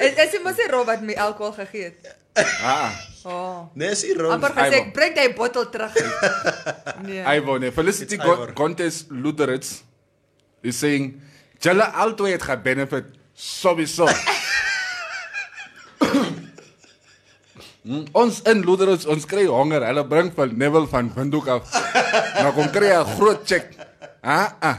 Is is dit mos nie Rob wat my alkohol gegee het? Ah, Oh. Nee, is Roger. Amper gesê Ivo. ek bring daai bottel terug. <laughs> Nee. Ivor, nee. Felicity It's Go- Ivor. Gontes Lutheritz is saying, Julle altyd het gaan benefit sowieso. Hmm, ons in Lutheritz, ons kry honger. Hulle bring van Neville van Windhoek af. Nou kom kry 'n groot check. Ah ah.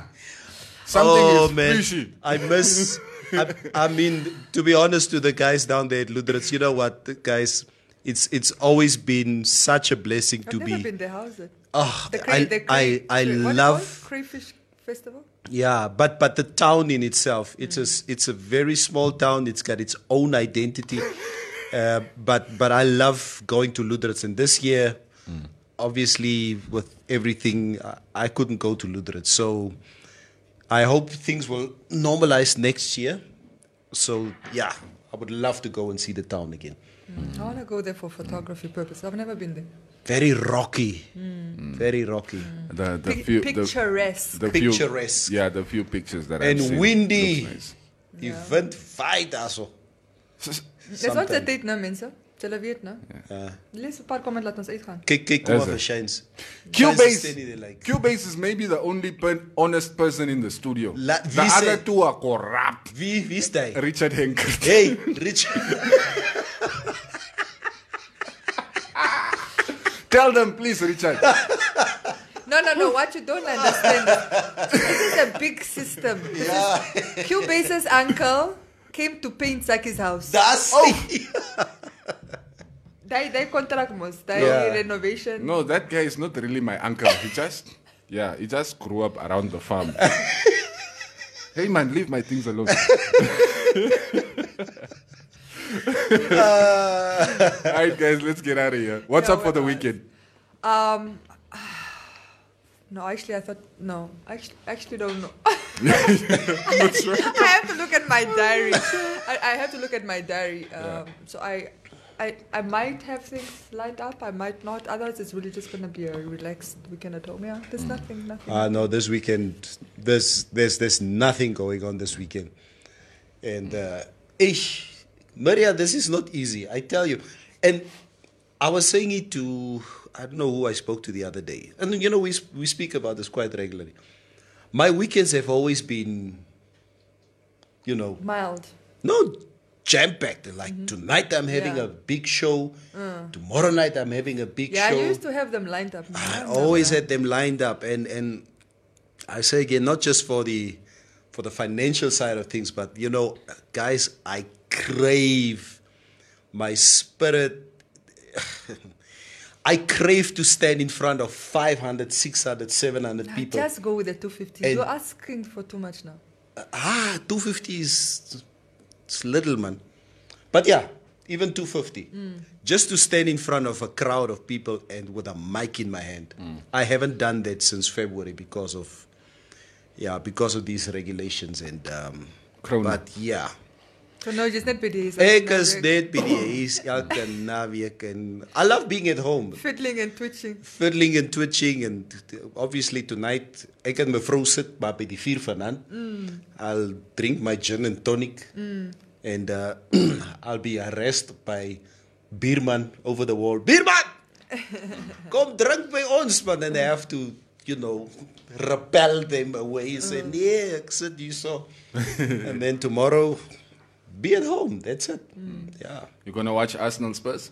Something oh, is man. fishy. I miss. I, I mean, to be honest, to the guys down there at Luderitz, you know what, the guys, it's it's always been such a blessing I've to never be. been there. How's it? Oh, The cray, I, the I, cray, I cray- what is it love. crayfish festival. Yeah, but but the town in itself, it's a s- it's a very small town. It's got its own identity. <laughs> Uh, but but I love going to Luderitz, and this year, obviously with everything, I, I couldn't go to Luderitz. So I hope things will normalize next year. so yeah, I would love to go and see the town again. Mm. I want to go there for photography purpose. I've never been there. Very rocky, mm. Mm. very rocky, The the Pic- few picturesque. the, the few, Picturesque. yeah, the few pictures that I've and seen windy. looks nice. Die wind vaai daarso. Dis ons Sometimes. tyd nou mense. Julle weet nou. Lees 'n paar comment laat ons uitgaan. Kyk kyk hoe Is maar it? shines. Cubase, Steady there. Cubase is maybe the only per- honest person in the studio. La- the other sê- two are corrupt. Wie wie is hy? Richard Henkert. Hey, <laughs> Rich. <laughs> Tell them, please, Richard. <laughs> No, no, no. What you don't understand. this is a big system. This is Cubase's uncle came to paint Sacky's house. Das. Oh. <laughs> They they contract mos. They Yeah. renovation. no, that guy is not really my uncle. He just, yeah, he just grew up around the farm. <laughs> hey, man, leave my things alone. <laughs> All right, guys, let's get out of here. What's Yeah, up for the we're weekend? Um. <sighs> No, actually, I thought no. Actually, actually don't know. <laughs> Not sure. I have to look at my diary. I, I have to look at my diary. Um, So I, I, I might have things lined up. I might not. Otherwise, it's really just gonna be a relaxed weekend at home. Yeah, there's nothing, nothing. Ah no, this weekend there's there's there's nothing going on this weekend. And uh ish, Maria, this is not easy, I tell you. And I was saying it to I don't know who I spoke to the other day. And you know we we speak about this quite regularly. My weekends have always been you know, Mild. no jam packed. Like mm-hmm. tonight I'm having Yeah. a big show. Mm. Tomorrow night I'm having a big Yeah, show. Yeah, I used to have them lined up. I always had them lined up, and and I say again, not just for the for the financial side of things, but you know, guys, I crave my spirit. I crave to stand in front of 500, 600, 700 Nah, people. Just go with the 250. And- You're asking for too much now. ah, 250 is it's little, man. But yeah, even 250. Just to stand in front of a crowd of people and with a mic in my hand. I haven't done that since February because of, yeah, because of these regulations and, um, Corona. but yeah. No, just eh, not PDs. Ek is net die elke naweek en I love being at home. Fiddling and twitching. fiddling and twitching and obviously tonight ek en mevrou sit maar by die vuur vanaand. Mm. I'll drink my gin and tonic mm. and uh, <clears throat> I'll be harassed by Bierman over the wall. Bierman! <laughs> Kom drink by ons man and I have to you know repel them away say mm. nee ek sit hier so. <laughs> and then tomorrow be at home. That's it. Yeah. You're gonna watch Arsenal Spurs?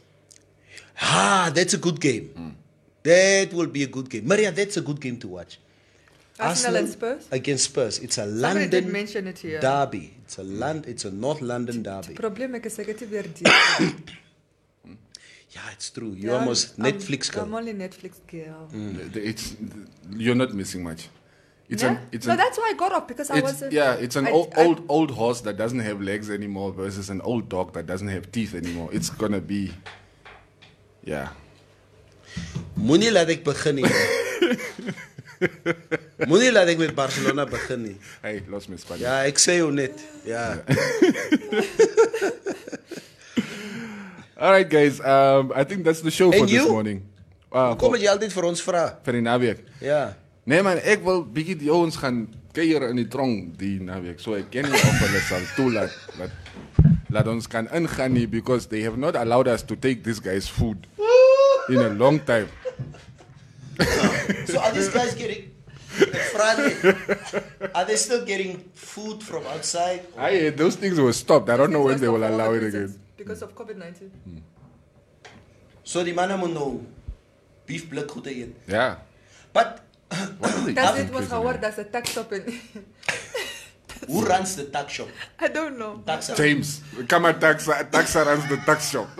Ah, that's a good game. That will be a good game. Maria, that's a good game to watch. Arsenal and Spurs? against Spurs. It's a Somebody London did mention it here. derby. It's a land, It's a North London derby. Probleem ek is ek het nie weer die. Yeah, it's true. you're almost Netflix I'm, I'm only Netflix girl. It's you're not missing much. It's yeah? an it's no, an, that's why I got off because I it's, wasn't. yeah, it's an I- old, I- old old horse that doesn't have legs anymore versus an old dog that doesn't have teeth anymore. It's gonna be, yeah. Moenie laat ek begin nie. <laughs> Moenie laat ek met Barcelona begin nie. Hey, lost my Spanish. Ja, ek sê jou net. Ja. <laughs> All right, guys. Um, I think that's the show for And this you? morning. Uh, Kom het jy altyd vir ons vra? vir die naweek. Ja. Nee man, ek wil bietjie die ouens gaan kuier in die tronk die naweek. So ek ken nie of hulle sal toelaat dat laat ons kan ingaan nie because they have not allowed us to take this guy's food in a long time. So are these guys getting ek. Are they still getting food from outside? I those things were stopped. I don't know when they will allow it again. Because of COVID 19. So die manne moet nou beef blik goed eet. Yeah. But What are they That's it was prison, how man? that's a tax shop in. who runs the tax shop? I don't know. Taxa. James, come on, taxa, taxa runs the tax shop. <laughs>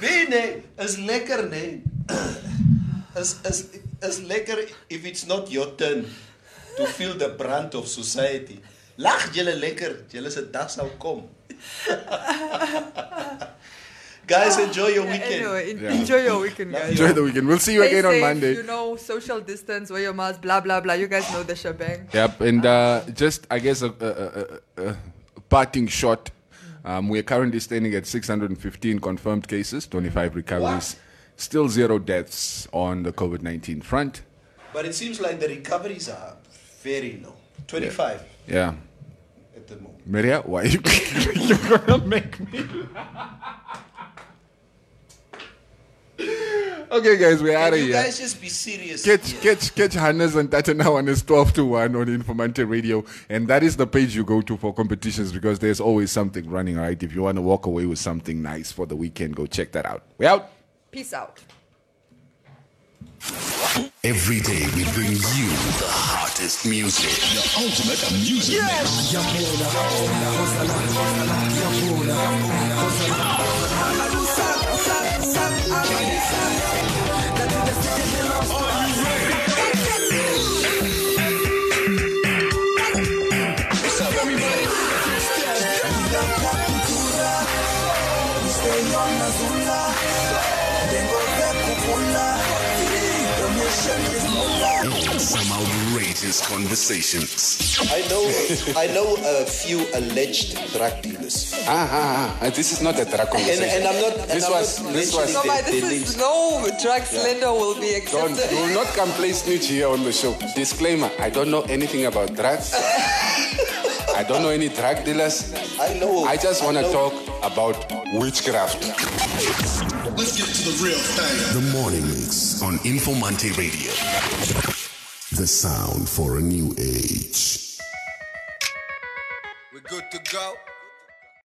Nee nee, is lekker nee. Is is is lekker if it's not your turn to feel the brunt of society. Lag julle lekker, julle se dag sal kom. <laughs> Guys, enjoy your Yeah, weekend. Anyway, en- Yeah. enjoy your weekend, guys. Enjoy the weekend. We'll see you Stay again on Monday. You know, social distance, wear your mask, blah blah blah. You guys know the shebang. Yep, and uh, just I guess a, a, a, a parting shot. Um, we are currently standing at 615 confirmed cases, 25 recoveries, still zero deaths on the COVID 19 front. But it seems like the recoveries are very low. 25 Yeah, at the moment. Maria, why you <laughs> you're gonna make me? okay, guys, we're out Can of here. guys just be serious? Catch, here? catch, catch Hannes and Tata now on his 12 to 1 on Informante Radio. And that is the page you go to for competitions because there's always something running, right? If you want to walk away with something nice for the weekend, go check that out. We out. Peace out. Every day we bring you the hottest music. The ultimate music mix. Some outrageous conversations. I know, I know a few alleged drug dealers, Ah, ah, ah. This is not a drug and, and I'm not. And This I'm was- not this was- No, their- but this their is no drug slender will be Don't, accepted. you will not come play snitch here on the show. Disclaimer I don't know anything about drugs. <laughs> I don't know any drug dealers. I know. I just want to talk about witchcraft. Let's get to the real thing. The Morning Mix on Informante Radio. The sound for a new age. We're good to go.